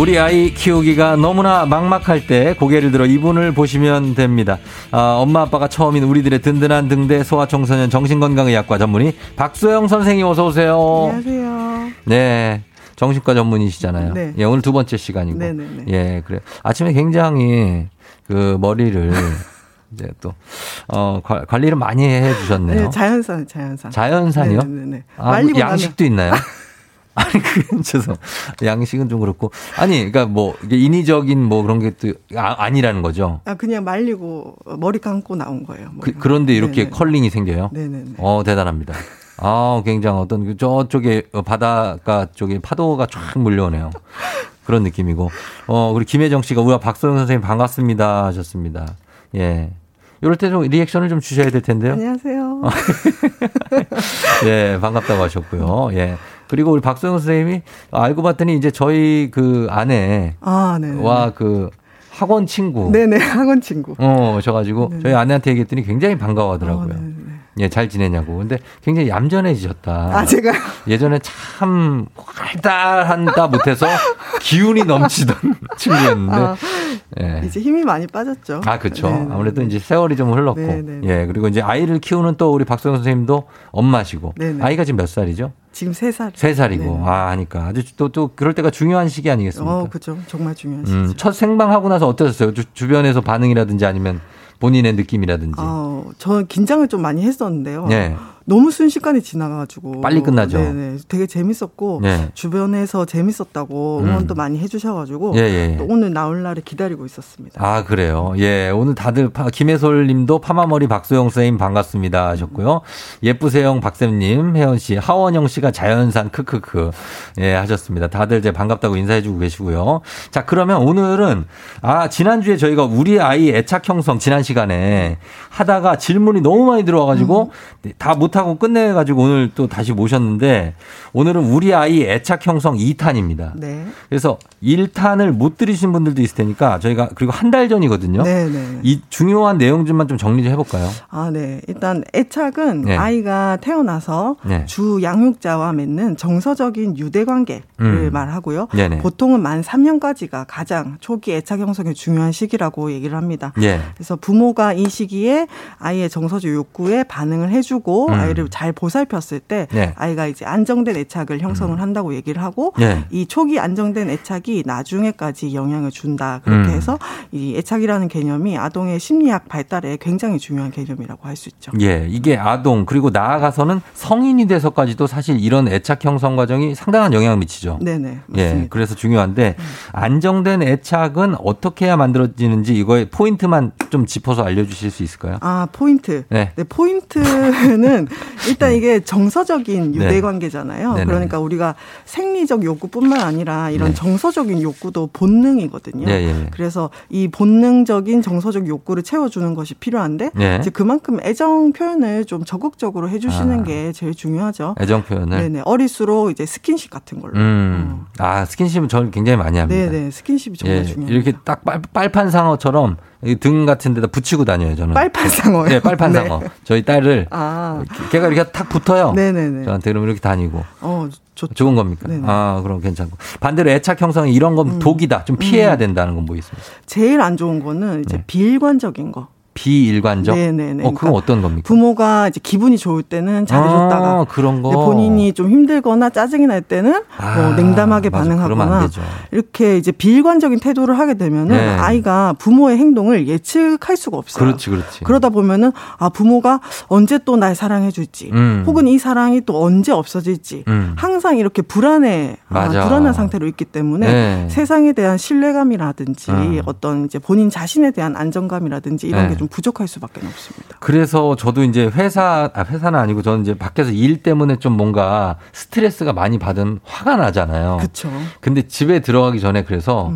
우리 아이 키우기가 너무나 막막할 때 고개를 들어 이분을 보시면 됩니다. 아, 엄마 아빠가 처음인 우리들의 든든한 등대 소아청소년 정신건강의학과 전문의 박소영 선생님 어서 오세요. 안녕하세요. 네. 정신과 전문이시잖아요. 네. 예, 오늘 두 번째 시간이고. 네네네. 예, 그래. 아침에 굉장히 그 머리를 (laughs) 이제 또, 어, 관- 관리를 많이 해 주셨네요. 네, 자연산, 자연산. 자연산이요? 네네네. 아, 말리고 양식도 있나요? (laughs) 아니, (laughs) 그건 죄송. 양식은 좀 그렇고. 아니, 그러니까 뭐, 이게 인위적인 뭐 그런 게 또 아, 아니라는 거죠. 아, 그냥 말리고 머리 감고 나온 거예요. 그, 그런데 이렇게 네네. 컬링이 생겨요? 네네네. 어, 대단합니다. 아, 굉장히 어떤 그 저쪽에 어, 바닷가 쪽에 파도가 쫙 몰려오네요. 그런 느낌이고. 어, 그리고 김혜정 씨가 우와 박소영 선생님 반갑습니다 하셨습니다. 예. 이럴 때 좀 리액션을 좀 주셔야 될 텐데요. 안녕하세요. (laughs) 예, 반갑다고 하셨고요. 예. 그리고 우리 박소영 선생님이 알고 봤더니 이제 저희 그 아내와 아, 네. 그 학원 친구. 네네, 학원 친구. 어, 오셔가지고 저희 아내한테 얘기했더니 굉장히 반가워 하더라고요. 어, 예, 잘 지내냐고. 근데 굉장히 얌전해지셨다. 아, 제가요? 예전에 참 활달한다 못해서 기운이 넘치던 (laughs) 친구였는데. 아, 예. 이제 힘이 많이 빠졌죠. 아, 그쵸. 네네. 아무래도 이제 세월이 좀 흘렀고. 네네네. 예, 그리고 이제 아이를 키우는 또 우리 박소영 선생님도 엄마시고. 네네. 아이가 지금 몇 살이죠? 지금 세 살. 세 살이고. 네네. 아, 하니까. 아주 또, 또 그럴 때가 중요한 시기 아니겠습니까? 어, 그죠. 정말 중요한 시기. 음, 첫 생방하고 나서 어떠셨어요? 주, 주변에서 반응이라든지 아니면 본인의 느낌이라든지. 어, 저는 긴장을 좀 많이 했었는데요. 네. 너무 순식간에 지나가가지고. 빨리 끝나죠. 네네. 되게 재밌었고. 네. 주변에서 재밌었다고 음. 응원도 많이 해주셔가지고. 예, 예, 예. 또 오늘 나올 날을 기다리고 있었습니다. 아, 그래요. 예, 오늘 다들 파- 김혜솔 님도 파마머리 박소영 선생님 반갑습니다 하셨고요. 예쁘세영 박쌤님, 혜연 씨, 하원영 씨가 자연산 크크크. 예, 하셨습니다. 다들 이제 반갑다고 인사해주고 계시고요. 자, 그러면 오늘은, 아, 지난주에 저희가 우리 아이 애착 형성 지난 시간에 하다가 질문이 너무 많이 들어와가지고 다 못하 고 끝내가지고 오늘 또 다시 모셨는데 오늘은 우리 아이 애착 형성 2탄입니다. 네. 그래서 1탄을 못 들으신 분들도 있을 테니까 저희가 그리고 한 달 전이거든요. 네 네. 이 중요한 내용 좀만 좀 정리 좀 해볼까요? 아, 네. 일단 애착은 네. 아이가 태어나서 네. 주 양육자와 맺는 정서적인 유대 관계를 음. 말하고요. 네네. 보통은 만 3년까지가 가장 초기 애착 형성에 중요한 시기라고 얘기를 합니다. 예. 그래서 부모가 이 시기에 아이의 정서적 욕구에 반응을 해주고 음. 아이를 잘 보살폈을 때 네. 아이가 이제 안정된 애착을 형성을 한다고 얘기를 하고 네. 이 초기 안정된 애착이 나중에까지 영향을 준다. 그렇게 음. 해서 이 애착이라는 개념이 아동의 심리학 발달에 굉장히 중요한 개념이라고 할 수 있죠. 예, 이게 아동 그리고 나아가서는 성인이 돼서까지도 사실 이런 애착 형성 과정이 상당한 영향을 미치죠. 네네. 예, 그래서 중요한데 안정된 애착은 어떻게 해야 만들어지는지 이거의 포인트만 좀 짚어서 알려주실 수 있을까요? 아, 포인트. 네. 네, 포인트는 일단 이게 정서적인 유대 네. 관계잖아요. 네네. 그러니까 우리가 생리적 욕구뿐만 아니라 이런 네. 정서적인 욕구도 본능이거든요. 예, 예. 그래서 이 본능적인 정서적 욕구를 채워주는 것이 필요한데 네. 이제 그만큼 애정 표현을 좀 적극적으로 해주시는 아. 게 제일 중요하죠. 애정 표현을. 네네. 어릴수록 이제 스킨십 같은 걸로. 음, 아 스킨십은 저는 굉장히 많이 합니다. 네네. 스킨십이 정말 예, 중요해요. 이렇게 딱 빨, 빨판 상어처럼 이 등 같은 데다 붙이고 다녀요, 저는. 빨판 상어요? 네, 빨판 네. 상어. 저희 딸을 아. 걔가 이렇게 탁 붙어요. 네네네. 저한테 그러면 이렇게 다니고. 어, 좋죠. 좋은 겁니까? 네네. 음. 아, 그럼 괜찮고. 반대로 애착 형성이 이런 건 독이다. 좀 피해야 된다는 건 뭐 있습니까? 제일 안 좋은 거는 이제 비일관적인 거. 비일관적? 네네네. 어, 그건 어떤 겁니까? 부모가 이제 기분이 좋을 때는 잘해줬다가 아, 그런 거. 본인이 좀 힘들거나 짜증이 날 때는 아, 뭐 냉담하게 맞아. 반응하거나 되죠. 이렇게 이제 비일관적인 태도를 하게 되면은 네. 아이가 부모의 행동을 예측할 수가 없어요. 그렇지, 그렇지. 그러다 보면은 아 부모가 언제 또 날 사랑해 줄지 음. 혹은 이 사랑이 또 언제 없어질지 음. 항상 이렇게 불안해 아. 불안한 상태로 있기 때문에 네. 세상에 대한 신뢰감이라든지 음. 어떤 이제 본인 자신에 대한 안정감이라든지 이런 네. 게좀 부족할 수밖에 없습니다. 그래서 저도 이제 회사, 아, 회사는 아니고 저는 이제 밖에서 일 때문에 좀 뭔가 스트레스가 많이 받은 화가 나잖아요. 그렇죠. 근데 집에 들어가기 전에 그래서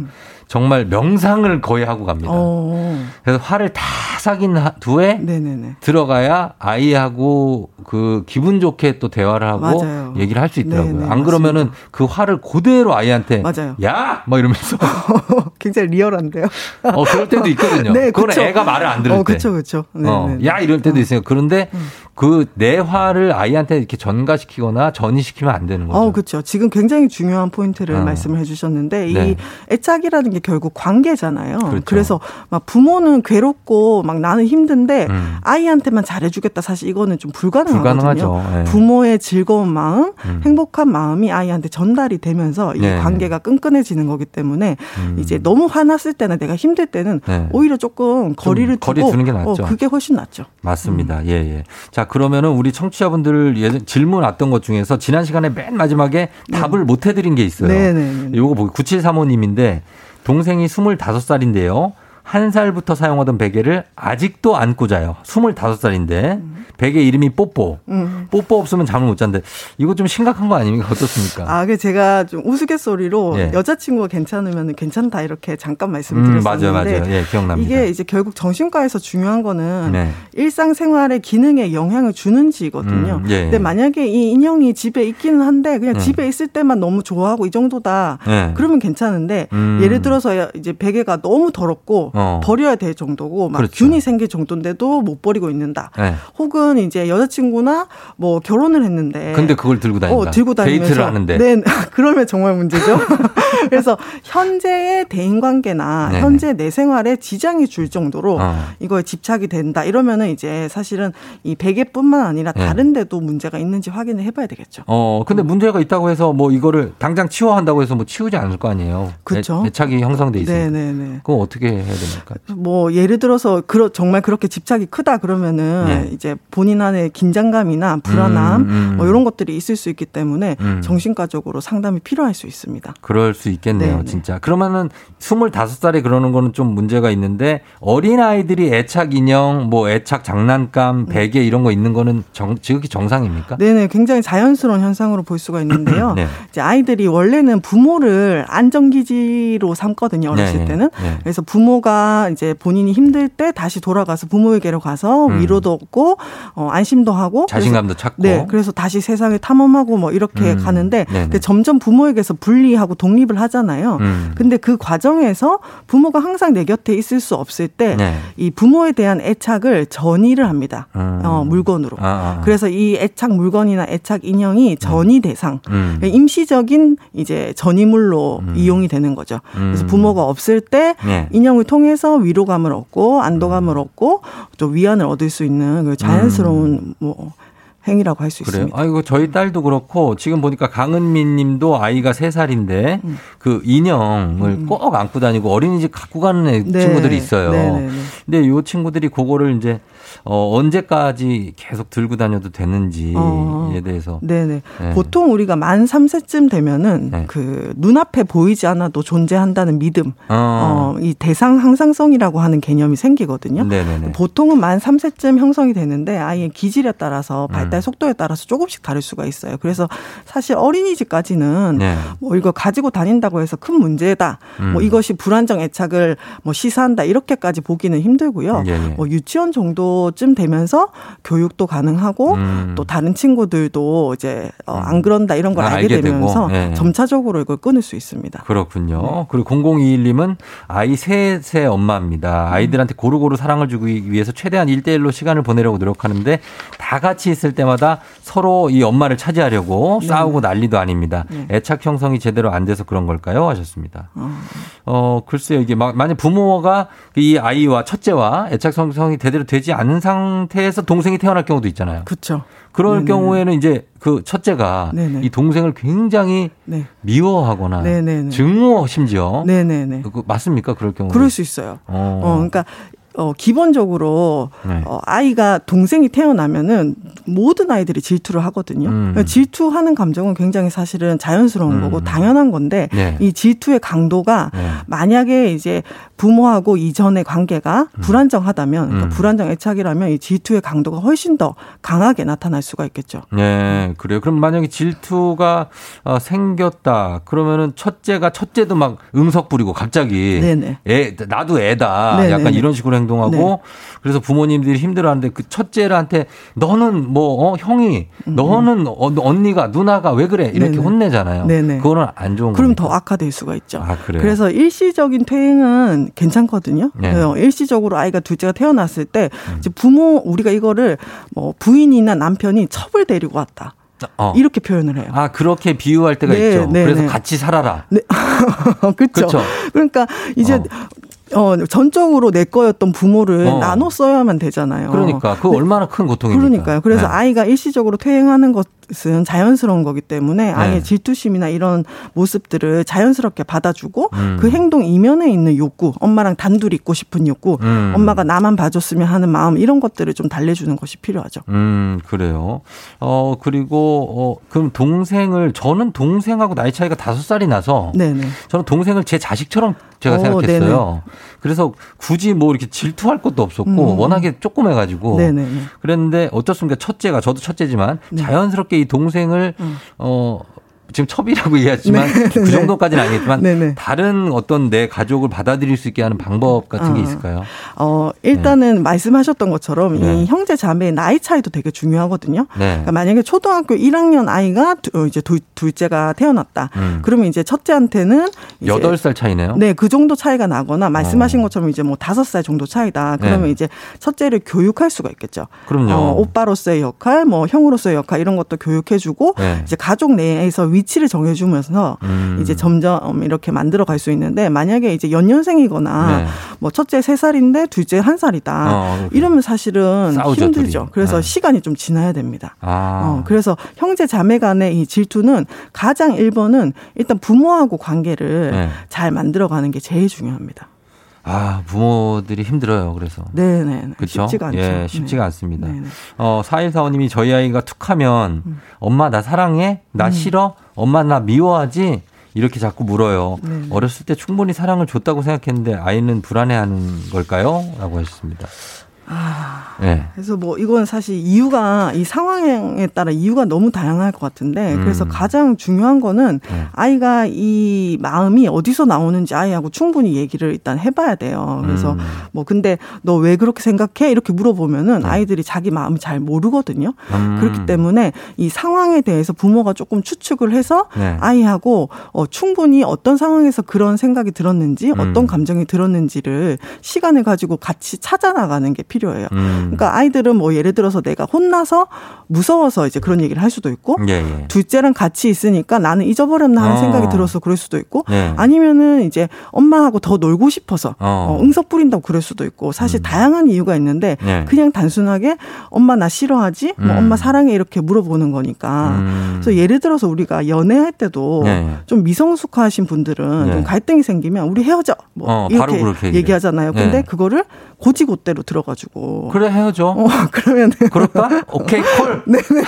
정말 명상을 거의 하고 갑니다. 어. 그래서 화를 다 사귄 하- 후에 네네네. 들어가야 아이하고 그 기분 좋게 또 대화를 하고 맞아요. 얘기를 할 수 있더라고요. 네네, 안 그러면은 그 화를 그대로 아이한테 맞아요. 야! 막 이러면서 (laughs) 굉장히 리얼한데요. 어 그럴 때도 있거든요. (laughs) 네, 그건 그쵸. 애가 말을 안 들을 어, 때. 그쵸, 그쵸. 네, 어. 야 이럴 때도 있어요. 그런데 그 내 화를 아이한테 이렇게 전가시키거나 전이시키면 안 되는 거죠. 어, 그렇죠. 지금 굉장히 중요한 포인트를 어. 말씀을 해주셨는데 네. 이 애착이라는 게 결국 관계잖아요. 그렇죠. 그래서막 부모는 괴롭고 막 나는 힘든데 음. 아이한테만 잘해주겠다. 사실 이거는 좀 불가능하거든요. 불가능하죠. 예. 부모의 즐거운 마음, 음. 행복한 마음이 아이한테 전달이 되면서 이 네. 관계가 끈끈해지는 거기 때문에 음. 이제 너무 화났을 때나 내가 힘들 때는 네. 오히려 조금 거리를 거리 두고 두는 게 낫죠. 어, 그게 훨씬 낫죠. 맞습니다. 음. 예, 예. 자, 그러면은 우리 청취자분들 예전 질문 왔던 것 중에서 지난 시간에 맨 마지막에 답을 못 해드린 게 있어요. 네, 네, 네. 요거 보기 9735님인데 동생이 25살인데요. 한 살부터 사용하던 베개를 아직도 안고 자요. 25살인데 베개 이름이 뽀뽀. 음. 뽀뽀 없으면 잠을 못 잔대. 이거 좀 심각한 거 아닙니까? 어떻습니까? 아, 그 제가 좀 우스갯소리로 예. 여자친구가 괜찮으면 괜찮다 이렇게 잠깐 말씀을 음, 드렸었는데 맞아요, 맞아요. 예, 기억납니다. 이게 이제 결국 정신과에서 중요한 거는 네. 일상생활의 기능에 영향을 주는지거든요. 음, 예. 근데 만약에 이 인형이 집에 있기는 한데 그냥 음. 집에 있을 때만 너무 좋아하고 이 정도다. 예. 그러면 괜찮은데 음. 예를 들어서 이제 베개가 너무 더럽고 어. 버려야 될 정도고 막 그렇죠. 균이 생길 정도인데도 못 버리고 있는다. 예. 혹은 이제 여자친구나 뭐 결혼을 했는데 근데 그걸 들고 다닌다. 어, 들고 다니면서 데이트를 하는데. 네, (laughs) 그러면 정말 문제죠. (laughs) 그래서 현재의 대인 관계나 네네. 현재 내 생활에 지장이 줄 정도로 어. 이거에 집착이 된다. 이러면은 이제 사실은 이 베개뿐만 아니라 네. 다른 데도 문제가 있는지 확인을 해 봐야 되겠죠. 어, 근데 문제가 있다고 해서 뭐 이거를 당장 치워야 한다고 해서 뭐 치우지 않을 거 아니에요. 그쵸. 애, 착이 형성돼 있으니까. 네네네. 그럼 어떻게 해야 됩니까? 뭐 예를 들어서 그러, 정말 그렇게 집착이 크다 그러면은 네. 이제 본인 안에 긴장감이나 불안함 음, 음. 뭐 이런 것들이 있을 수 있기 때문에 음. 정신과적으로 상담이 필요할 수 있습니다. 그럴 수 있겠네요, 네네. 진짜. 그러면은 25살에 그러는 거는 좀 문제가 있는데 어린 아이들이 애착 인형, 뭐 애착 장난감, 베개 이런 거 있는 거는 정, 지극히 정상입니까? 네네, 굉장히 자연스러운 현상으로 볼 수가 있는데요. (clears throat) 네. 이제 아이들이 원래는 부모를 안정기지로 삼거든요, 어렸을 네, 때는. 네. 그래서 부모가 이제 본인이 힘들 때 다시 돌아가서 부모에게로 가서 음. 위로도 얻고, 어, 안심도 하고. 자신감도 그래서, 찾고. 네, 그래서 다시 세상을 탐험하고 뭐 이렇게 음, 가는데, 점점 부모에게서 분리하고 독립을 하잖아요. 음. 근데 그 과정에서 부모가 항상 내 곁에 있을 수 없을 때, 네. 이 부모에 대한 애착을 전이를 합니다. 음. 어, 물건으로. 아, 아. 그래서 이 애착 물건이나 애착 인형이 전이 대상, 음. 임시적인 이제 전이물로 이용이 되는 거죠. 그래서 음. 부모가 없을 때 네. 인형을 통해 서 위로감을 얻고 안도감을 얻고 또 위안을 얻을 수 있는 그 자연스러운 뭐 행위라고 할수 음. 있습니다. 아이고, 저희 딸도 그렇고, 지금 보니까 강은민 님도 아이가 3살인데, 음. 그 인형을 꼭 안고 다니고 어린이집 갖고 가는 애 네. 친구들이 있어요. 네, 네, 네. 근데 요 친구들이 그거를 이제, 어, 언제까지 계속 들고 다녀도 되는지에 어. 대해서. 네네. 네. 보통 우리가 만 3세쯤 되면은 그 눈앞에 보이지 않아도 존재한다는 믿음, 어. 어, 이 대상 항상성이라고 하는 개념이 생기거든요. 네네네. 보통은 만 3세쯤 형성이 되는데 아이의 기질에 따라서 발달 음. 속도에 따라서 조금씩 다를 수가 있어요. 그래서 사실 어린이집까지는 네. 뭐 이거 가지고 다닌다고 해서 큰 문제다. 음. 뭐 이것이 불안정 애착을 뭐 시사한다 이렇게까지 보기는 힘들고요. 예, 예. 뭐 유치원 정도쯤 되면서 교육도 가능하고 음. 또 다른 친구들도 이제 어, 안 그런다 이런 걸 아, 알게, 알게 되면서 예. 점차적으로 이걸 끊을 수 있습니다. 그렇군요. 네. 그리고 0021님은 아이 셋의 엄마입니다. 아이들한테 고루고루 사랑을 주기 위해서 최대한 1대1로 시간을 보내려고 노력하는데 다 같이 있을 때 마다 서로 이 엄마를 차지하려고 네. 싸우고 난리도 아닙니다. 네. 애착 형성이 제대로 안 돼서 그런 걸까요? 하셨습니다. 어. 어, 글쎄요. 이게 막 만약 부모가 이 아이와 첫째와 애착 형성이 제대로 되지 않은 상태에서 동생이 태어날 경우도 있잖아요. 그렇죠. 그럴 네네. 경우에는 이제 그 첫째가 네네. 이 동생을 굉장히 네. 미워하거나 네네네. 증오 심지어 네네네. 그 맞습니까? 그럴 경우 그럴 수 있어요. 어. 어, 그러니까 어, 기본적으로 네. 어, 아이가 동생이 태어나면은 모든 아이들이 질투를 하거든요. 음. 그러니까 질투하는 감정은 굉장히 사실은 자연스러운 거고 당연한 건데 네. 이 질투의 강도가 네. 만약에 이제 부모하고 이전의 관계가 불안정하다면 그러니까 음. 불안정 애착이라면 이 질투의 강도가 훨씬 더 강하게 나타날 수가 있겠죠. 네, 그래요. 그럼 만약에 질투가 어, 생겼다. 그러면은 첫째가 첫째도 막 응석 부리고 갑자기 네네. 애 나도 애다. 네네네. 약간 이런 식으로 행동하고 네. 그래서 부모님들이 힘들어하는데 그 첫째한테 너는 뭐 어, 형이 너는 어, 언니가 누나가 왜 그래 이렇게 음. 네네. 혼내잖아요. 네네. 그거는 안 좋은 그럼 겁니까? 더 악화될 수가 있죠. 아? 그래서 일시적인 퇴행은 괜찮거든요. 네. 일시적으로 아이가 둘째가 태어났을 때 이제 부모 우리가 이거를 뭐 부인이나 남편이 첩을 데리고 왔다. 어. 이렇게 표현을 해요. 아 그렇게 비유할 때가 네, 있죠. 네, 그래서 네. 같이 살아라. 네. (laughs) 그렇죠. 그러니까 이제 어. 전적으로 내 거였던 부모를 어. 나눠 써야만 되잖아요. 그러니까 그 얼마나 큰 고통입니까? 그러니까요. 그래서 네. 아이가 일시적으로 퇴행하는 것은 자연스러운 거기 때문에 네. 아이의 질투심이나 이런 모습들을 자연스럽게 받아주고 음. 그 행동 이면에 있는 욕구, 엄마랑 단둘이 있고 싶은 욕구, 음. 엄마가 나만 봐줬으면 하는 마음 이런 것들을 좀 달래주는 것이 필요하죠. 음, 그래요. 어, 그리고, 어, 그럼 동생을, 저는 동생하고 나이 차이가 다섯 살이 나서. 네네. 저는 동생을 제 자식처럼 제가 어, 생각했어요. 그래서 굳이 뭐 이렇게 질투할 것도 없었고, 음. 워낙에 조그매가지고. 네네네. 그랬는데 어떻습니까? 첫째가, 저도 첫째지만 네. 자연스럽게 이 동생을, 음. 어, 지금 첩이라고 이해했지만 네, 그 네. 정도까지는 아니겠지만 네네. 다른 어떤 내 가족을 받아들일 수 있게 하는 방법 같은 게 아. 있을까요? 어, 일단은 말씀하셨던 것처럼 네. 이 형제 자매의 나이 차이도 되게 중요하거든요. 네. 그러니까 만약에 초등학교 1학년 아이가 두- 어, 이제 둘, 둘째가 태어났다. 음. 그러면 이제 첫째한테는 이제 여덟 살 차이네요. 네, 그 정도 차이가 나거나 말씀하신 것처럼 이제 뭐 다섯 살 정도 차이다. 그러면 네. 이제 첫째를 교육할 수가 있겠죠. 그럼요. 어, 오빠로서의 역할, 뭐 형으로서의 역할 이런 것도 교육해주고 네. 이제 가족 내에서 위치를 정해주면서 음. 이제 점점 이렇게 만들어 갈 수 있는데 만약에 이제 연년생이거나 네. 뭐 첫째 세 살인데 둘째 한 살이다. 어. 이러면 사실은 싸우죠, 힘들죠. 둘이. 그래서 네. 시간이 좀 지나야 됩니다. 아. 어, 그래서 형제 자매 간의 이 질투는 가장 1번은 일단 부모하고 관계를 네. 잘 만들어가는 게 제일 중요합니다. 아, 부모들이 힘들어요. 그래서. 네네. 그렇죠? 쉽지가 않죠. 예, 쉽지가 네. 않습니다. 네네. 어, 4145님이 저희 아이가 툭 하면 음. 엄마 나 사랑해? 나 싫어? 엄마 나 미워하지? 이렇게 자꾸 물어요. 네. 어렸을 때 충분히 사랑을 줬다고 생각했는데 아이는 불안해하는 걸까요? 라고 하셨습니다. 아, 네. 그래서 뭐 이건 사실 이유가 이 상황에 따라 이유가 너무 다양할 것 같은데 그래서 음. 가장 중요한 거는 네. 아이가 이 마음이 어디서 나오는지 아이하고 충분히 얘기를 일단 해봐야 돼요. 그래서 음. 뭐 근데 너 왜 그렇게 생각해? 이렇게 물어보면은 네. 아이들이 자기 마음을 잘 모르거든요. 음. 그렇기 때문에 이 상황에 대해서 부모가 조금 추측을 해서 네. 아이하고 어, 충분히 어떤 상황에서 그런 생각이 들었는지 음. 어떤 감정이 들었는지를 시간을 가지고 같이 찾아나가는 게 필요해요. 음. 그러니까 아이들은 뭐 예를 들어서 내가 혼나서 무서워서 이제 그런 얘기를 할 수도 있고 예, 예. 둘째랑 같이 있으니까 나는 잊어버렸나 하는 어. 생각이 들어서 그럴 수도 있고 네. 아니면은 이제 엄마하고 더 놀고 싶어서 어. 어, 응석 부린다고 그럴 수도 있고 사실 다양한 이유가 있는데 네. 그냥 단순하게 엄마 나 싫어하지? 뭐 음. 엄마 사랑해 이렇게 물어보는 거니까 음. 그래서 예를 들어서 우리가 연애할 때도 네. 좀 미성숙하신 분들은 네. 좀 갈등이 생기면 우리 헤어져 뭐 어, 이렇게 그렇게. 얘기하잖아요. 근데 네. 그거를 고지고대로 들어가지고 그래, 헤어져. 어, (laughs) 그러면 그럴까? 오케이, 콜. (laughs) 네네.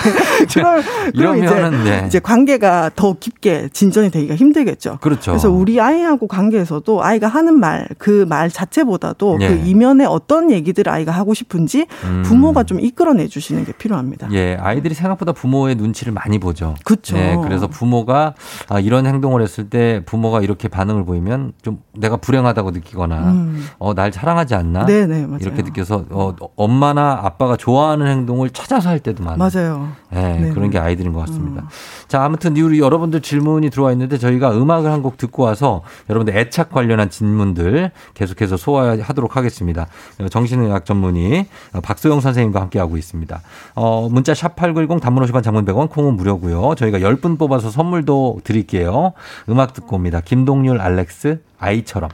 그럼, 그럼 이제, 네. 이제 관계가 더 깊게 진전이 되기가 힘들겠죠. 그렇죠. 그래서 우리 아이하고 관계에서도 아이가 하는 말, 그 말 자체보다도 예. 그 이면에 어떤 얘기들을 아이가 하고 싶은지 음. 부모가 좀 이끌어내 주시는 게 필요합니다. 예, 아이들이 생각보다 부모의 눈치를 많이 보죠. 그쵸. 예, 그래서 부모가 아, 이런 행동을 했을 때 부모가 이렇게 반응을 보이면 좀 내가 불행하다고 느끼거나 음. 어, 날 사랑하지 않나? 네 네, 맞아요. 이렇게 느껴서 어, 엄마나 아빠가 좋아하는 행동을 찾아서 할 때도 많아요. 맞아요. 예, 네네. 그런 게 아이들인 것 같습니다. 자, 아무튼 우리 여러분들 질문이 들어와 있는데 저희가 음악을 한 곡 듣고 와서 여러분들 애착 관련한 질문들 계속해서 소화하도록 하겠습니다. 어, 정신의학 전문의 어, 박소영 선생님과 함께 하고 있습니다. 어, 문자 샵 8910 단문 50원 장문 100원 콩은 무료고요. 저희가 10분 뽑아서 선물도 드릴게요. 음악 듣고 옵니다. 김동률 알렉스 아이처럼.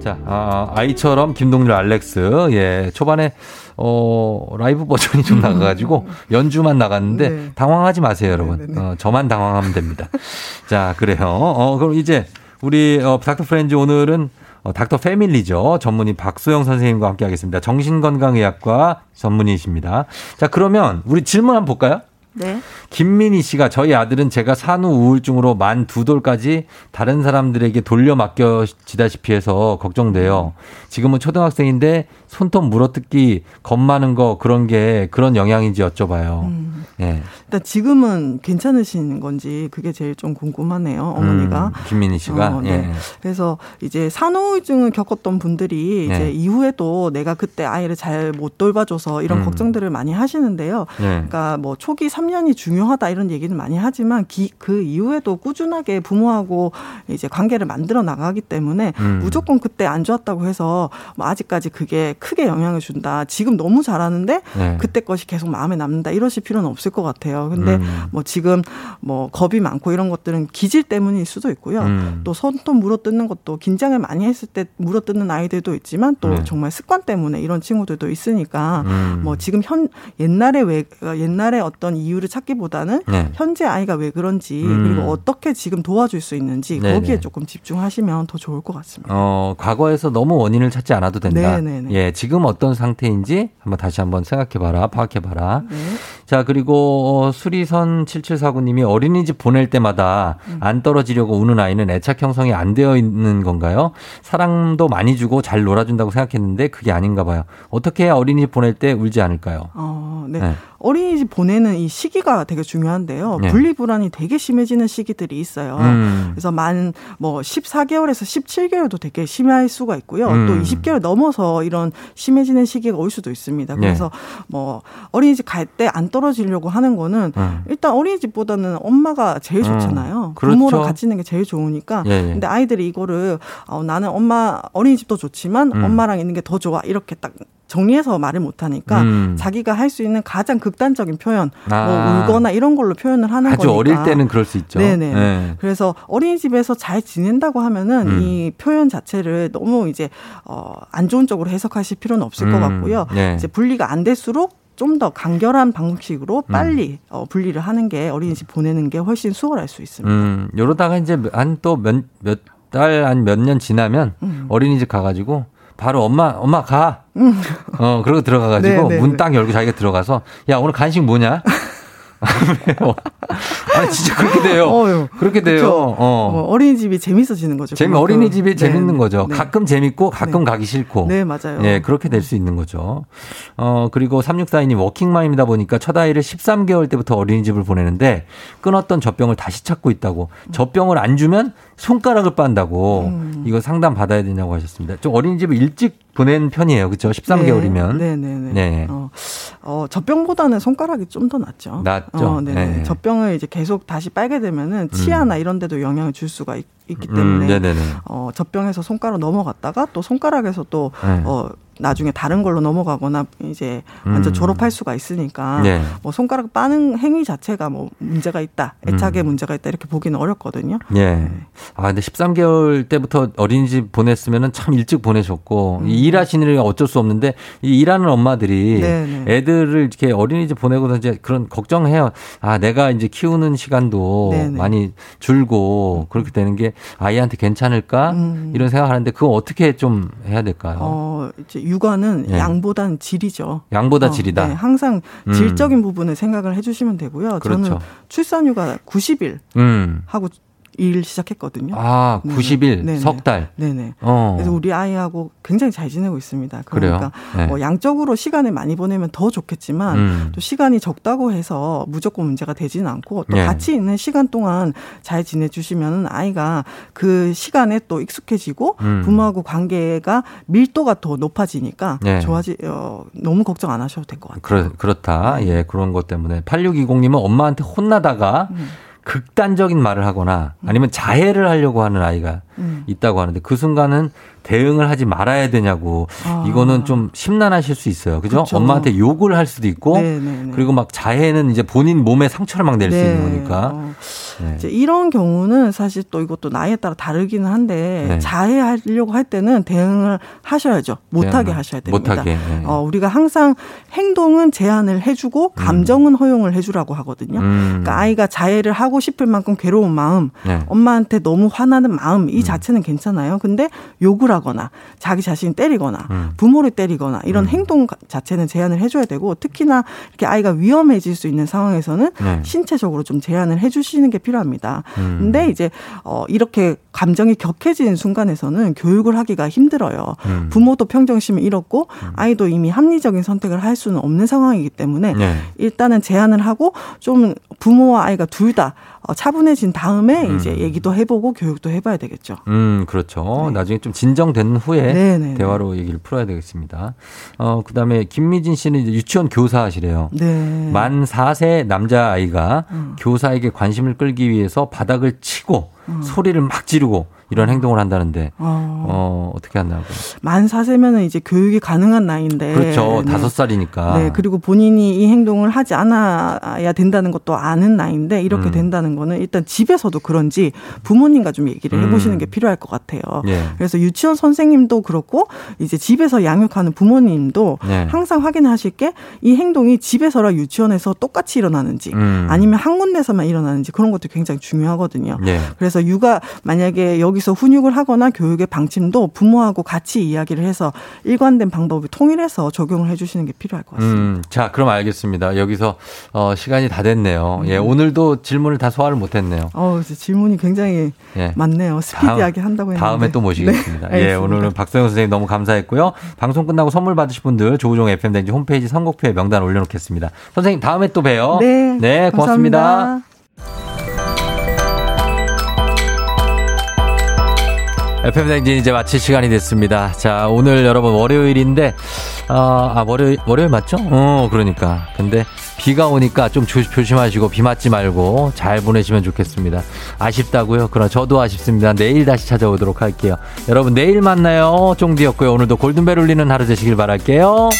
자, 아, 아이처럼 김동률 알렉스. 예, 초반에 어, 라이브 버전이 좀 나가가지고 (laughs) 연주만 나갔는데 네. 당황하지 마세요, 여러분. 어, 저만 당황하면 됩니다. (laughs) 자, 그래요. 어, 그럼 이제 우리 어, 닥터 프렌즈 오늘은 어, 닥터 패밀리죠. 전문의 박소영 선생님과 함께 하겠습니다. 정신건강의학과 전문의이십니다. 자, 그러면 우리 질문 한번 볼까요? 네. 김민희 씨가 저희 아들은 제가 산후 우울증으로 만 두 돌까지 다른 사람들에게 돌려 맡겨지다시피 해서 걱정돼요. 지금은 초등학생인데 손톱 물어뜯기 겁 많은 거 그런 게 그런 영향인지 여쭤봐요. 음. 예. 일단 지금은 괜찮으신 건지 그게 제일 좀 궁금하네요. 어머니가. 음, 김민희 씨가 어, 네. 예. 그래서 이제 산후우증을 겪었던 분들이 네. 이제 이후에도 내가 그때 아이를 잘 못 돌봐줘서 이런 음. 걱정들을 많이 하시는데요. 네. 그러니까 뭐 초기 3년이 중요하다 이런 얘기는 많이 하지만 기, 그 이후에도 꾸준하게 부모하고 이제 관계를 만들어 나가기 때문에 음. 무조건 그때 안 좋았다고 해서 뭐 아직까지 그게 크게 영향을 준다. 지금 너무 잘하는데 네. 그때 것이 계속 마음에 남는다. 이러실 필요는 없을 것 같아요. 근데 음. 뭐 지금 뭐 겁이 많고 이런 것들은 기질 때문일 수도 있고요. 음. 또 손톱 물어뜯는 것도 긴장을 많이 했을 때 물어뜯는 아이들도 있지만 또 네. 정말 습관 때문에 이런 친구들도 있으니까 음. 뭐 지금 현 옛날에 왜 옛날에 어떤 이유를 찾기보다는 네. 현재 아이가 왜 그런지 음. 그리고 어떻게 지금 도와줄 수 있는지 네네. 거기에 조금 집중하시면 더 좋을 것 같습니다. 어, 과거에서 너무 원인을 찾지 않아도 된다. 네네네. 예, 지금 어떤 상태인지 한번 다시 한번 생각해봐라, 파악해봐라. 네. 자, 그리고 어, 수리선 7749님이 어린이집 보낼 때마다 음. 안 떨어지려고 우는 아이는 애착 형성이 안 되어 있는 건가요? 사랑도 많이 주고 잘 놀아준다고 생각했는데 그게 아닌가 봐요. 어떻게 해야 어린이집 보낼 때 울지 않을까요? 어, 네. 네. 어린이집 보내는 이 시기가 되게 중요한데요. 네. 분리불안이 되게 심해지는 시기들이 있어요. 음. 그래서 만 뭐 14개월에서 17개월도 되게 심할 수가 있고요. 음. 또 20개월 넘어서 이런 심해지는 시기가 올 수도 있습니다. 네. 그래서 뭐 어린이집 갈 때 안 떨어 지려고 하는 거는 음. 일단 어린이집보다는 엄마가 제일 음. 좋잖아요. 그렇죠. 부모랑 같이 있는 게 제일 좋으니까. 예, 예. 근데 아이들이 이거를 어, 나는 엄마 어린이집도 좋지만 음. 엄마랑 있는 게 더 좋아 이렇게 딱 정리해서 말을 못 하니까 음. 자기가 할 수 있는 가장 극단적인 표현, 아. 뭐 울거나 이런 걸로 표현을 하는 아주 거니까. 어릴 때는 그럴 수 있죠. 네네. 네. 그래서 어린이집에서 잘 지낸다고 하면은 음. 이 표현 자체를 너무 이제 어안 좋은 쪽으로 해석하실 필요는 없을 것 음. 같고요. 네. 이제 분리가 안 될수록 좀 더 간결한 방식으로 음. 빨리 어, 분리를 하는 게 어린이집 보내는 게 훨씬 수월할 수 있습니다. 음, 요러다가 이제 한 또 몇, 몇 달, 한 몇 년 지나면 음. 어린이집 가가지고 바로 엄마, 엄마 가. 어, 그러고 들어가가지고 (laughs) 네, 네, 문 네. 딱 열고 자기가 들어가서 야, 오늘 간식 뭐냐? (laughs) 아니, 진짜 그렇게 돼요. (laughs) 어휴, 그렇게 돼요. 그쵸? 어. 뭐 어린이집이 재밌어지는 거죠. 재미 그만큼. 어린이집이 네, 재밌는 네, 거죠. 네. 가끔 재밌고 가끔 가기 싫고. 네, 맞아요. 예, 그렇게 될 수 있는 거죠. 어, 그리고 3642님 워킹맘이다 보니까 첫 아이를 13개월 때부터 어린이집을 보내는데 끊었던 젖병을 다시 찾고 있다고. 젖병을 안 주면 손가락을 빤다고. 음. 이거 상담 받아야 되냐고 하셨습니다. 좀 어린이집을 일찍 보낸 편이에요. 그렇죠? 13개월이면. 네, 네, 네. 네. 어, 어, 젖병보다는 손가락이 좀 더 낫죠. 낫죠. 어, 네, 네. 네. 젖병을 이제 계속 다시 빨게 되면은 치아나 이런 데도 영향을 줄 수가 있, 기 음, 때문에 네네네. 어, 젖병에서 손가락 넘어갔다가 또 손가락에서 또 네. 어, 나중에 다른 걸로 넘어가거나 이제 완전 음. 졸업할 수가 있으니까 네. 뭐 손가락 빠는 행위 자체가 뭐 문제가 있다, 애착에 음. 문제가 있다 이렇게 보기는 어렵거든요. 예. 아, 근데 13개월 때부터 어린이집 보냈으면은 참 일찍 보내셨고, 음. 이 일하시느라 어쩔 수 없는데, 이 일하는 엄마들이 네네. 애들을 이렇게 어린이집 보내고서 이제 그런 걱정해요. 아, 내가 이제 키우는 시간도 네네. 많이 줄고, 그렇게 되는 게 아이한테 괜찮을까? 음. 이런 생각 하는데, 그거 어떻게 좀 해야 될까요? 어, 이제 육아는 예. 양보단 질이죠. 양보다 어, 질이다. 네, 항상 음. 질적인 부분을 생각을 해주시면 되고요. 그렇죠. 저는 출산휴가 90일 음. 하고 일 시작했거든요. 아, 네네. 90일, 네네. 석 달. 네네. 어. 그래서 우리 아이하고 굉장히 잘 지내고 있습니다. 그러니까? 네. 뭐 양적으로 시간을 많이 보내면 더 좋겠지만 음. 또 시간이 적다고 해서 무조건 문제가 되지는 않고 또 네. 같이 있는 시간 동안 잘 지내주시면 아이가 그 시간에 또 익숙해지고 음. 부모하고 관계가 밀도가 더 높아지니까 네. 좋아지 어, 너무 걱정 안 하셔도 될 것 같아요. 그렇, 그렇다. 예, 그런 것 때문에. 8620님은 엄마한테 혼나다가 음. 극단적인 말을 하거나 아니면 자해를 하려고 하는 아이가 음. 있다고 하는데 그 순간은 대응을 하지 말아야 되냐고 아. 이거는 좀 심란하실 수 있어요. 그죠? 그쵸. 엄마한테 욕을 할 수도 있고 네, 네, 네. 그리고 막 자해는 이제 본인 몸에 상처를 막 낼수 네. 있는 거니까. 어. 네. 이제 이런 경우는 사실 또 이것도 나이에 따라 다르기는 한데 네. 자해하려고 할 때는 대응을 하셔야죠. 못하게 하셔야 됩니다. 못하게, 네. 어, 우리가 항상 행동은 제한을 해주고 감정은 허용을 해주라고 하거든요. 음. 그러니까 아이가 자해를 하고 싶을 만큼 괴로운 마음, 네. 엄마한테 너무 화나는 마음, 이 음. 자체는 괜찮아요. 근데 욕을 하거나 자기 자신이 때리거나 음. 부모를 때리거나 이런 행동 가- 자체는 제한을 해줘야 되고 특히나 이렇게 아이가 위험해질 수 있는 상황에서는 네. 신체적으로 좀 제한을 해주시는 게 필요합니다. 음. 근데 이제 어 이렇게 감정이 격해지는 순간에서는 교육을 하기가 힘들어요. 음. 부모도 평정심을 잃었고 아이도 이미 합리적인 선택을 할 수는 없는 상황이기 때문에 네. 일단은 제한을 하고 좀 부모와 아이가 둘다 어, 차분해진 다음에 음. 이제 얘기도 해보고 교육도 해봐야 되겠죠. 음, 그렇죠. 나중에 좀 진정된 후에 네, 네, 대화로 얘기를 풀어야 되겠습니다. 어, 그 다음에 김미진 씨는 이제 유치원 교사 하시래요. 네. 만 4세 남자아이가 음. 교사에게 관심을 끌기 위해서 바닥을 치고 음. 소리를 막 지르고 이런 행동을 한다는데, 어. 어, 어떻게 한다고. 만 사세면은 이제 교육이 가능한 나이인데. 그렇죠. 네. 다섯 살이니까. 네, 그리고 본인이 이 행동을 하지 않아야 된다는 것도 아는 나이인데 이렇게 음. 된다는 거는 일단 집에서도 그런지 부모님과 좀 얘기를 해 보시는 음. 게 필요할 것 같아요. 예. 그래서 유치원 선생님도 그렇고 이제 집에서 양육하는 부모님도 네. 항상 확인하실 게 이 행동이 집에서랑 유치원에서 똑같이 일어나는지 음. 아니면 한 군데서만 일어나는지 그런 것도 굉장히 중요하거든요. 예. 그래서 육아 만약에 여기 서 훈육을 하거나 교육의 방침도 부모하고 같이 이야기를 해서 일관된 방법을 통일해서 적용을 해주시는 게 필요할 것 같습니다. 음, 자, 그럼 알겠습니다. 여기서, 어, 시간이 다 됐네요. 예, 음. 오늘도 질문을 다 소화를 못 했네요. 어, 질문이 굉장히 예. 많네요. 스피디하게 한다고 했는데. 다음에 또 모시겠습니다. 네, 예. 오늘은 박성영 선생님 너무 감사했고요. 방송 끝나고 선물 받으실 분들 조우종 FM 댕지 홈페이지 선곡표에 명단 올려놓겠습니다. 선생님 다음에 또 봬요. 네, 고맙습니다. 감사합니다. FM 댕진 이제 마칠 시간이 됐습니다. 자, 오늘 여러분 월요일인데, 어, 아, 월요일, 월요일 맞죠? 어, 그러니까. 근데 비가 오니까 좀 조, 조심 하시고 비 맞지 말고 잘 보내시면 좋겠습니다. 아쉽다고요? 그럼 저도 아쉽습니다. 내일 다시 찾아오도록 할게요. 여러분 내일 만나요. 쫑디였고요. 오늘도 골든벨 울리는 하루 되시길 바랄게요.